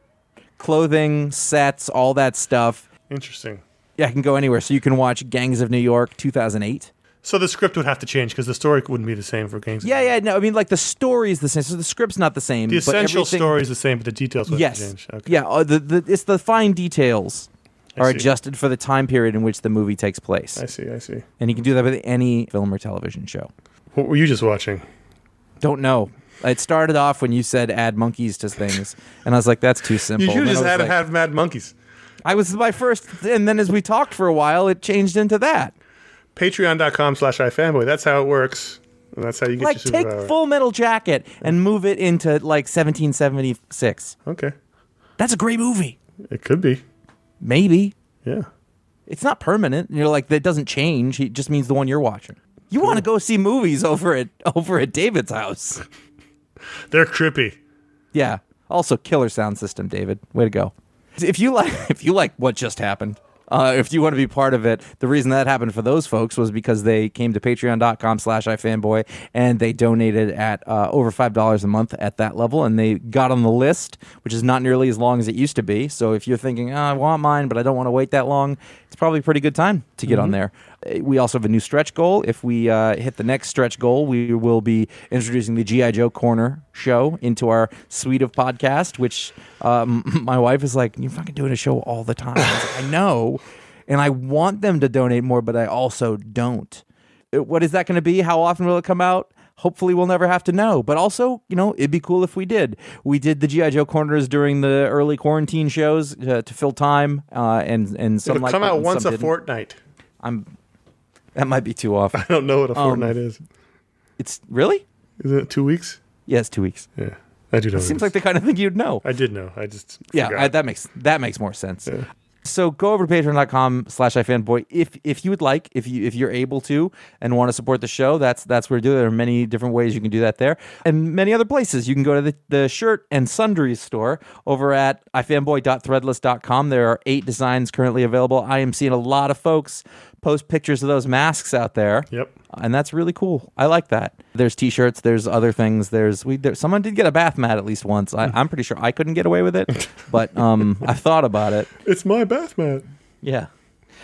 Clothing, sets, all that stuff. Interesting. Yeah, I can go anywhere. So you can watch Gangs of New York 2008. So the script would have to change because the story wouldn't be the same for Gangs. of Yeah, yeah, no, I mean, like the story is the same. So the script's not the same. The essential story is the same, but the details would Yes. change. Okay. Yeah, uh, the, the, it's the fine details I are see. adjusted for the time period in which the movie takes place. I see. I see. And you can do that with any film or television show. What were you just watching? Don't know. It started off when you said add monkeys to things, and I was like, "That's too simple." You should And have then just had to like- have Mad Monkeys. I was my first, and then as we talked for a while, it changed into that. Patreon.com slash iFanboy. That's how it works. And that's how you get Like, your take. Full Metal Jacket and move it into like 1776. Okay. That's a great movie. It could be. Maybe Yeah. it's not permanent. You're like that doesn't change. It just means the one you're watching. You want to go see movies over at [laughs] over at David's house? [laughs] They're trippy. Yeah. Also, killer sound system, David. Way to go. If you like, [laughs] if you like what just happened, uh, if you want to be part of it, the reason that happened for those folks was because they came to patreon.com slash ifanboy and they donated at uh, over $5 a month at that level and they got on the list, which is not nearly as long as it used to be. So if you're thinking, oh, I want mine, but I don't want to wait that long, it's probably a pretty good time to get on there. We also have a new stretch goal. If we uh, hit the next stretch goal, we will be introducing the GI Joe Corner show into our suite of podcast. Which um, [laughs] my wife is like, "You're fucking doing a show all the time." I, like, I know, and I want them to donate more, but I also don't. Uh, What is that going to be? How often will it come out? Hopefully, we'll never have to know. But also, you know, it'd be cool if we did. We did the GI Joe corners during the early quarantine shows uh, to fill time, uh, and and some It'll like come out once a didn't. fortnight. I'm. That might be too often. [laughs] I don't know what a Um, fortnight is. It's really? Isn't it two weeks? Yeah, it's two weeks. Yeah. I do know. It seems like the kind of thing you'd know. I did know. I just Yeah, forgot. I, that makes that makes more sense. So go over to patreon.com slash ifanboy if if you would like, if you if you're able to and want to support the show, that's that's where to do it. There are many different ways you can do that there. And many other places. You can go to the, the shirt and sundries store over at ifanboy.threadless.com. There are eight designs currently available. I am seeing a lot of folks post pictures of those masks out there. Yep. And that's really cool. I like that. There's t-shirts. There's other things. There's we. There, someone did get a bath mat at least once. I, I'm pretty sure I couldn't get away with it, [laughs] but um, I thought about it. It's my bath mat. Yeah.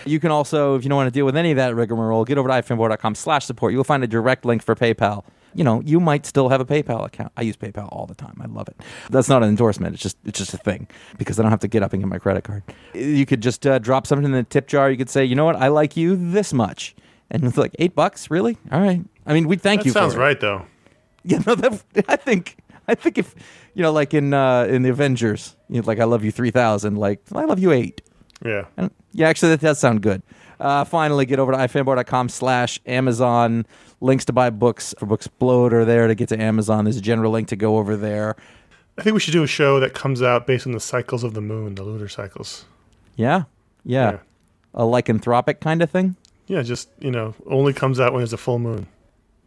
You can also, if you don't want to deal with any of that rigmarole, get over to ifanboy.com slash support. You'll find a direct link for PayPal. You know, you might still have a PayPal account. I use PayPal all the time. I love it. That's not an endorsement. It's just it's just a thing because I don't have to get up and get my credit card. You could just uh, drop something in the tip jar. You could say, you know what, I like you this much, and it's like eight bucks. Really? All right. I mean, we thank That you. sounds for it. right though. Yeah, no, that, [laughs] I think I think if you know, like in uh, in the Avengers, you know, like I love you three thousand, like I love you eight. Yeah. And yeah, actually, that does sound good. Uh, finally, get over to ifanboy.com slash Amazon. Links to buy books for Booksplode are there to get to Amazon. There's a general link to go over there. I think we should do a show that comes out based on the cycles of the moon, the lunar cycles. Yeah, yeah, Yeah. a lycanthropic kind of thing. Yeah, just you know, only comes out when there's a full moon.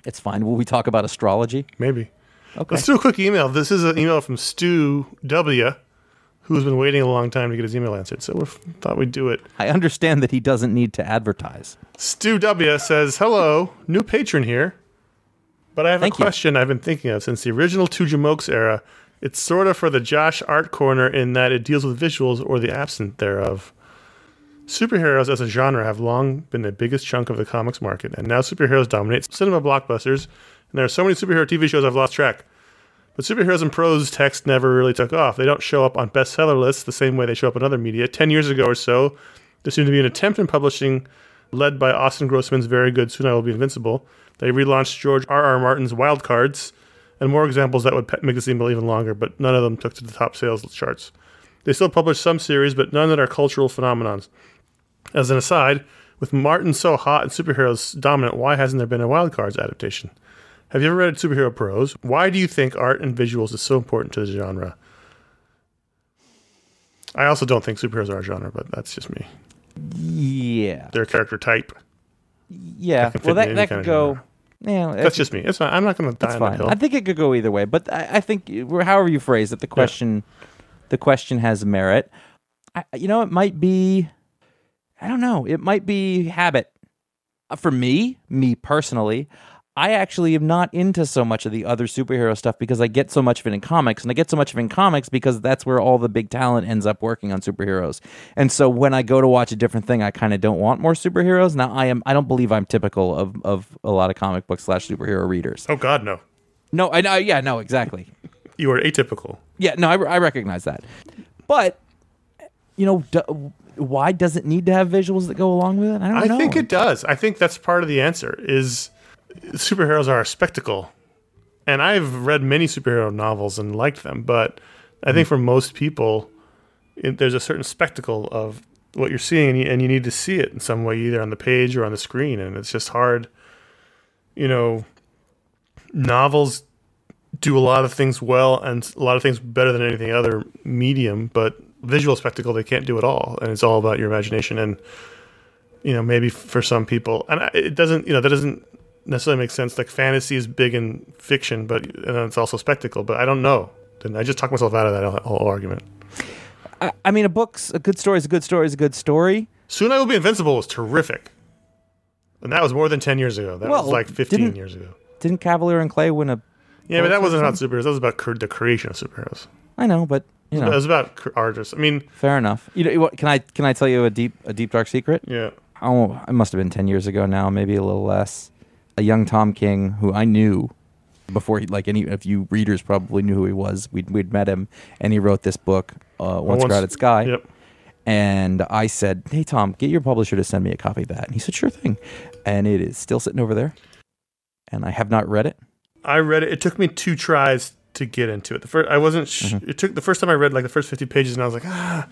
It's fine. Will we talk about astrology? Maybe. Okay. Let's do a quick email. This is an email from Stew W, who's been waiting a long time to get his email answered. So we thought we'd do it. I understand that he doesn't need to advertise. Stew W says, "Hello, new patron here, but I have Thank a you. question I've been thinking of since the original Two Jamokes era. It's sort of for the Josh Art Corner in that it deals with visuals or the absence thereof. Superheroes as a genre have long been the biggest chunk of the comics market, and now superheroes dominate cinema blockbusters. And there are so many superhero TV shows I've lost track. But superheroes and prose text never really took off. They don't show up on bestseller lists the same way they show up in other media. Ten years ago or so, there seemed to be an attempt in publishing, led by Austin Grossman's very good Soon I Will Be Invincible. They relaunched George R. R. Martin's Wild Cards, and more examples that would make this email even longer, but none of them took to the top sales charts. They still publish some series, but none that are cultural phenomenons. As an aside, with Martin so hot and superheroes dominant, why hasn't there been a Wild Cards adaptation? Have you ever read superhero prose? Why do you think art and visuals is so important to the genre? I also don't think superheroes are a genre, but that's just me. Yeah. They're a character type. Yeah. fit Well, that, that could go. genre. Yeah, That's just me. It's. I'm not going to die on that fine. hill. I think it could go either way, but I, I think however you phrase it, the question, the question has merit. I, you know, it might be, I don't know, it might be habit. Uh, For me, me personally, I actually am not into so much of the other superhero stuff because I get so much of it in comics, and I get so much of it in comics because that's where all the big talent ends up working on superheroes. And so when I go to watch a different thing, I kind of don't want more superheroes. Now I am, I don't believe I'm typical of of a lot of comic book slash superhero readers. oh, God, no. No, I know. Yeah, no, exactly. [laughs] You are atypical. Yeah, no, I, I recognize that. But you know, do, why does it need to have visuals that go along with it? I don't I know. think it does. I think that's part of the answer is superheroes are a spectacle. And I've read many superhero novels and liked them, but I think hmm. for most people it, there's a certain spectacle of what you're seeing and you, and you need to see it in some way either on the page or on the screen and it's just hard. You know novels do a lot of things well and a lot of things better than anything other medium but visual spectacle they can't do it all and it's all about your imagination. And you know maybe for some people and it doesn't you know that doesn't necessarily make sense. Like fantasy is big in fiction but and it's also spectacle but i don't know. And i just talked myself out of that whole argument. I, I mean, a book's a good story is a good story is a good story. soon i will be invincible was terrific. And that was more than 10 years ago. That was like 15 years ago. Didn't Kavalier and Clay win a? yeah but that wasn't about superheroes. That was about cre- the creation of superheroes. I know, but you know, it was about artists. I mean fair enough. You know, what, can I can I tell you a deep a deep dark secret? yeah. Oh, it must have been 10 years ago now, maybe a little less. A young Tom King who I knew before he, like any of you readers probably knew who he was. We'd, we'd met him and he wrote this book, uh, Once, Once- Crowded Sky. yep And I said, Hey, Tom, get your publisher to send me a copy of that. And he said, Sure thing. And it is still sitting over there. And I have not read it. I read it. It took me two tries to get into it. The first, I wasn't. Sh- Mm-hmm. It took the first time I read like the first fifty pages, and I was like, ah.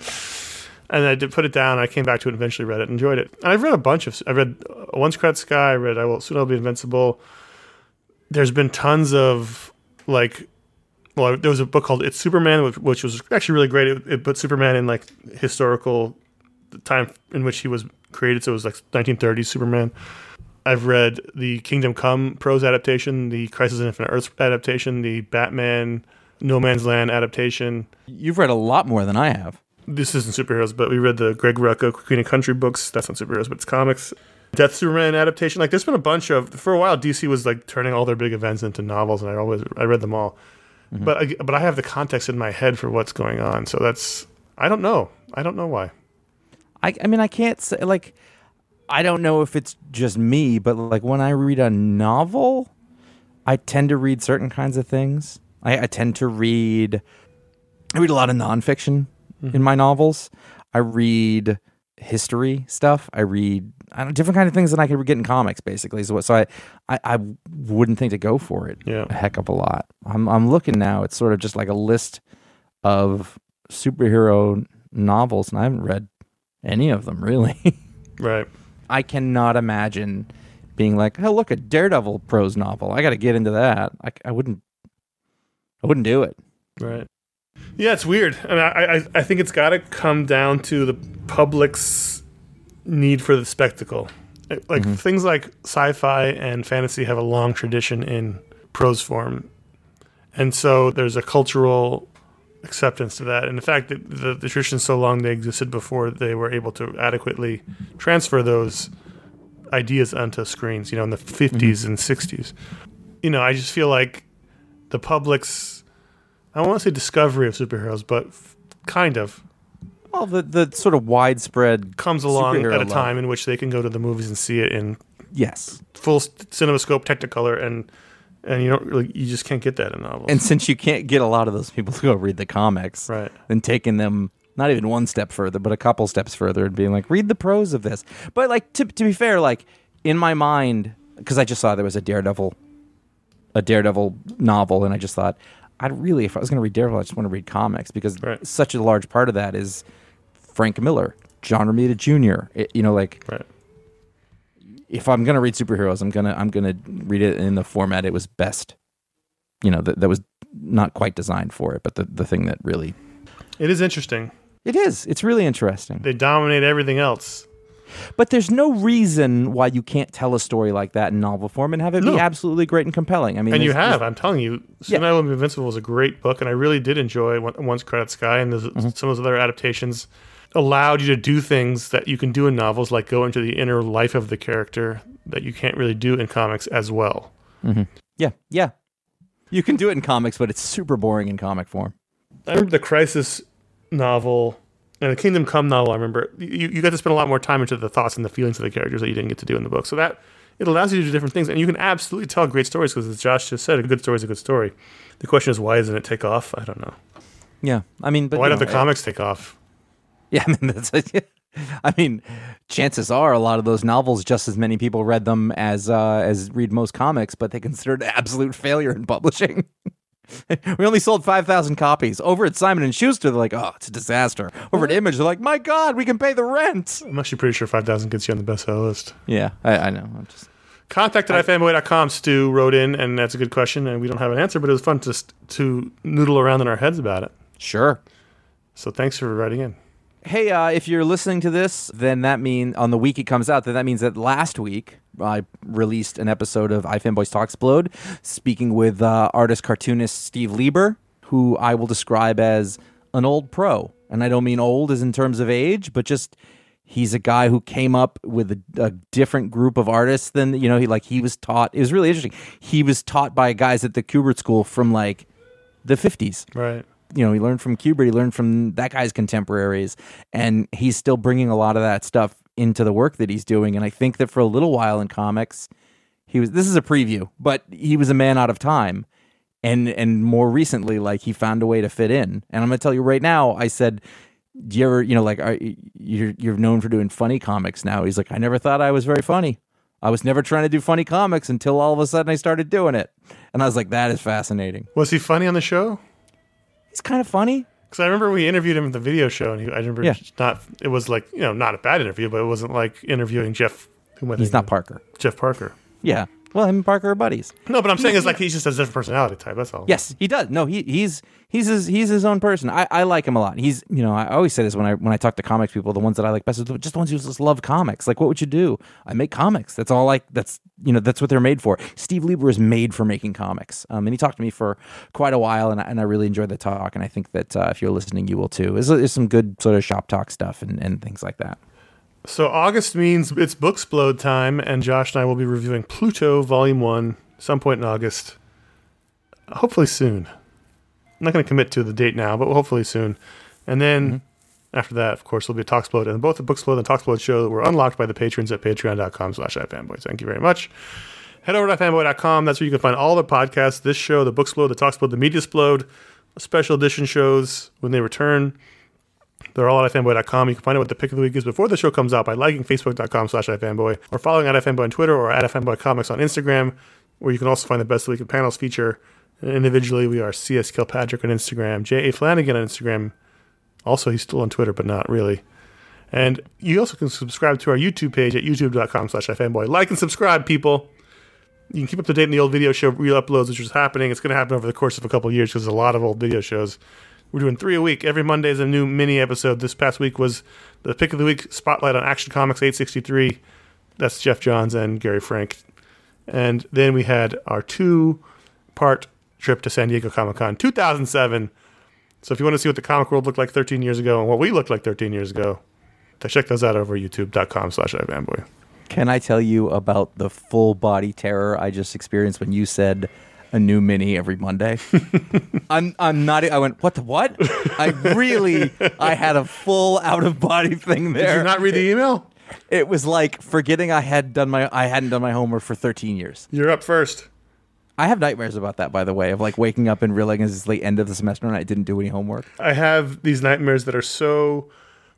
And I did put it down. I came back to it, and eventually read it, enjoyed it. And I've read a bunch of. I read Once Crowd Sky. I read I Will Soon I'll Be Invincible. There's been tons of like. Well, there was a book called It's Superman, which, which was actually really great. It, it put Superman in like historical time in which he was created. So it was like 1930s Superman. I've read the Kingdom Come prose adaptation, the Crisis on Infinite Earths adaptation, the Batman No Man's Land adaptation. You've read a lot more than I have. This isn't superheroes, but we read the Greg Rucka Queen of Country books. That's not superheroes, but it's comics. Death Superman adaptation. Like, there's been a bunch of. For a while, DC was like turning all their big events into novels, and I always I read them all. Mm-hmm. But I, but I have the context in my head for what's going on, so that's I don't know. I don't know why. I, I mean, I can't say, like, I don't know if it's just me, but like when I read a novel, I tend to read certain kinds of things. I, I tend to read, I read a lot of nonfiction in mm-hmm. my novels. I read history stuff. I read I don't, different kind of things than I could get in comics, basically. So, so I, I, I wouldn't think to go for it Yeah. a heck of a lot. I'm, I'm looking now. It's sort of just like a list of superhero novels, and I haven't read any of them really. [laughs] Right. I cannot imagine being like, "Oh, look, a Daredevil prose novel. I got to get into that." I, I wouldn't. I wouldn't do it. Right. Yeah, it's weird, and I I, I think it's got to come down to the public's need for the spectacle. Like mm-hmm. things like sci-fi and fantasy have a long tradition in prose form, And so there's a cultural acceptance to that. And the fact that the, the tradition's so long they existed before they were able to adequately transfer those ideas onto screens, you know, in the 50s mm-hmm. and 60s. You know, I just feel like the public's, I want to say discovery of superheroes, but f- kind of Well, the the sort of widespread comes along at a love. time in which they can go to the movies and see it in Yes. full CinemaScope Technicolor and and you don't really you just can't get that in novels. And since you can't get a lot of those people to go read the comics, Right. then taking them not even one step further, but a couple steps further and being like, read the prose of this. But like to to be fair, like in my mind, because I just saw there was a Daredevil, a Daredevil novel, and I just thought, I'd really, if I was going to read Daredevil, I just want to read comics because Right. such a large part of that is Frank Miller, John Romita Jr. It- you know, like right. if I'm gonna read superheroes, I'm gonna I'm gonna read it in the format it was best. You know, that that was not quite designed for it, but the the thing that really It is interesting. it is. It's really interesting. They dominate everything else. But there's no reason why you can't tell a story like that in novel form and have it No. be absolutely great and compelling. I mean, And you have, I'm telling you, Yeah. Sin Island Invincible was a great book, and I really did enjoy Once Crowded Sky, and Mm-hmm. some of those other adaptations allowed you to do things that you can do in novels, like go into the inner life of the character that you can't really do in comics as well. Yeah, yeah. You can do it in comics, but it's super boring in comic form. I remember the Crisis novel and the Kingdom Come novel. I remember you, you got to spend a lot more time into the thoughts and the feelings of the characters that you didn't get to do in the book. So that it allows you to do different things, and you can absolutely tell great stories because, as Josh just said, a good story is a good story. The question is, why doesn't it take off? I don't know. Yeah, I mean, but Why don't know, the comics take off? Yeah, [laughs] I mean, that's. I mean, chances are a lot of those novels, just as many people read them as uh, as read most comics, but they considered absolute failure in publishing. [laughs] [laughs] we only sold five thousand copies. Over at Simon and Schuster, they're like, "Oh, it's a disaster." Over at Image, they're like, "My God, we can pay the rent." I'm actually pretty sure 5,000 gets you on the bestseller list. Yeah, I, I know. I'm just Contact at ifanboy.com. Stew wrote in, and that's a good question, and we don't have an answer, but it was fun to, to noodle around in our heads about it. sure. So thanks for writing in. Hey, uh, if you're listening to this, then that means on the week it comes out, then that means that last week I released an episode of iFanboys Talksplode, speaking with uh, artist cartoonist Steve Lieber, who I will describe as an old pro, and I don't mean old as in terms of age, but just he's a guy who came up with a, a different group of artists than you know. He like he was taught. It was really interesting. He was taught by guys at the Kubert School from like the 50s Right. You know, he learned from Kubert, he learned from that guy's contemporaries, and he's still bringing a lot of that stuff into the work that he's doing. And I think that for a little while in comics, he was. This is a preview, but he was a man out of time, and and more recently, like he found a way to fit in. And I'm gonna tell you right now, I said. Do you ever, you know, like are, you're you're known for doing funny comics now? He's like, I never thought I was very funny. I was never trying to do funny comics until all of a sudden I started doing it, and I was like, that is fascinating. Was he funny on the show? He's kind of funny. Because I remember we interviewed him at the video show, and he, I remember yeah. not. It was like you know not a bad interview, but it wasn't like interviewing Jeff. Who He's not? Parker. Jeff Parker. Yeah. Well, him and Parker are buddies. No, but I'm saying it's like he's just a different personality type. That's all. Yes, he does. No, he he's he's his he's his own person. I, I like him a lot. He's you know I always say this when I when I talk to comics people. The ones that I like best are just the ones who just love comics. Like, what would you do? I make comics. That's all. Like that's you know that's what they're made for. Steve Lieber is made for making comics. Um, and he talked to me for quite a while, and I, and I really enjoyed the talk. And I think that uh, if you're listening, you will too. There's, there's some good sort of shop talk stuff and, and things like that. So August means it's Booksplode time, and Josh and I will be reviewing Pluto Volume One some point in August. Hopefully soon. I'm not going to commit to the date now, but hopefully soon. And then mm-hmm. after that, of course, will be a Talksplode, and both the Booksplode and Talksplode show were unlocked by the patrons at Patreon.com/slash iFanboys. Thank you very much. Head over to iFanboy.com. That's where you can find all the podcasts, this show, the Booksplode, the Talksplode, the Mediasplode, special edition shows when they return. They're all at ifanboy.com. You can find out what the pick of the week is before the show comes out by liking facebook.com slash ifanboy or following at ifanboy on Twitter or at ifanboy comics on Instagram, where you can also find the best of the week in panels feature. And individually, we are CS Kilpatrick on Instagram, J.A. Flanagan on Instagram. Also, he's still on Twitter, but not really. And you also can subscribe to our YouTube page at youtube.com slash ifanboy. Like and subscribe, people. You can keep up to date on the old video show re-uploads, which is happening. It's going to happen over the course of a couple of years because there's a lot of old video shows. We're doing three a week. Every Monday is a new mini episode. This past week was the pick of the week spotlight on Action Comics 863. That's Geoff Johns and Gary Frank. And then we had our two part trip to San Diego Comic Con 2007. So if you want to see what the comic world looked like 13 years ago and what we looked like 13 years ago, check those out over youtube.com slash ifanboy. Can I tell you about the full body terror I just experienced when you said a new mini every Monday? [laughs] I'm I'm not I went, what the what? I really I had a full out of body thing Did there. you not read the email? it was like forgetting I had done my I hadn't done my homework for 13 years. You're up first. I have nightmares about that, by the way, of like waking up and realizing it's the end of the semester and I didn't do any homework. I have these nightmares that are so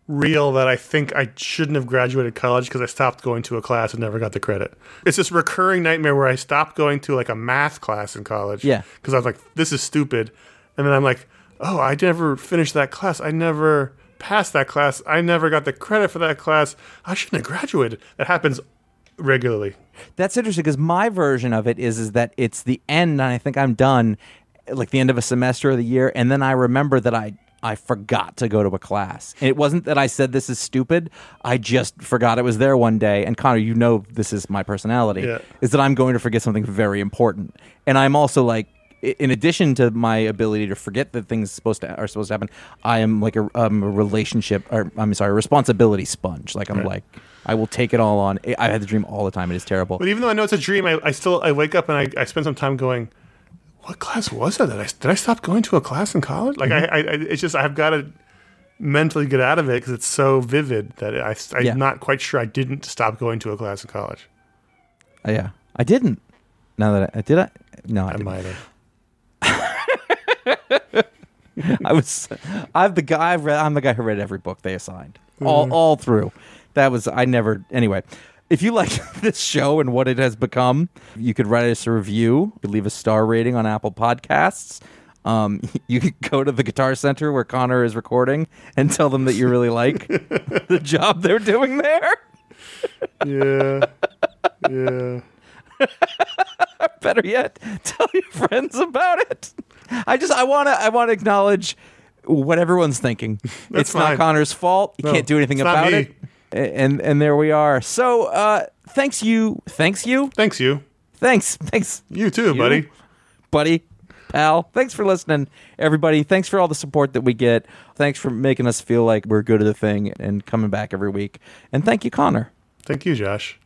real that I think I shouldn't have graduated college because I stopped going to a class and never got the credit. It's this recurring nightmare where I stopped going to like a math class in college. Yeah. Because I was like, this is stupid. And then I'm like, oh, I never finished that class. I never passed that class. I never got the credit for that class. I shouldn't have graduated. That happens regularly. That's interesting because my version of it is is that it's the end and I think I'm done, like the end of a semester of the year, and then I remember that I I forgot to go to a class. And it wasn't that I said this is stupid. I just forgot it was there one day. And Conor, you know this is my personality. Yeah. Is that I'm going to forget something very important. And I'm also like in addition to my ability to forget that things supposed to are supposed to happen, I am like a, um, a relationship or I'm sorry, a responsibility sponge. Like I'm like I will take it all on. I- I had the dream all the time. It is terrible. But even though I know it's a dream, I, I still I wake up and I, I spend some time going, what class was that? Did I, did I stop going to a class in college? Like I, I, I it's just I've got to mentally get out of it because it's so vivid that I, I'm Yeah. not quite sure I didn't stop going to a class in college. Uh, yeah, I didn't. Now that I did, I no, I, I didn't. might have. [laughs] I was. I'm the guy. I've read, I'm the guy who read every book they assigned, all all through. That was. I never. Anyway, if you like [laughs] this show and what it has become, you could write us a review. You could leave a star rating on Apple Podcasts. Um, [laughs] you could go to the Guitar Center where Conor is recording and tell them that you really like [laughs] the job they're doing there. Yeah, yeah. better yet tell your friends about it i just i want to i want to acknowledge what everyone's thinking it's not conor's fault he No, can't do anything about it and and there we are so uh thanks you thanks you Thanks you. thanks [laughs] thanks You too, buddy. buddy pal thanks for listening everybody thanks for all the support that we get thanks for making us feel like we're good at the thing and coming back every week and thank you conor Thank you, Josh.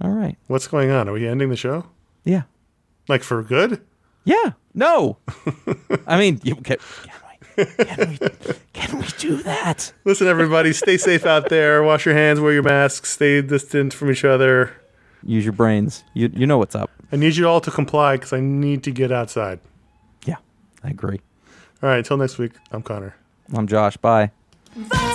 all right What's going on? Are we ending the show? yeah Like for good? Yeah. No. [laughs] I mean, you, can, can, we, can, we, do that? Listen, everybody, stay safe out there. Wash your hands, wear your masks, stay distant from each other. Use your brains. You you know what's up. I need you all to comply because I need to get outside. Yeah, I agree. All right, until next week, I'm Conor. I'm Josh. Bye. The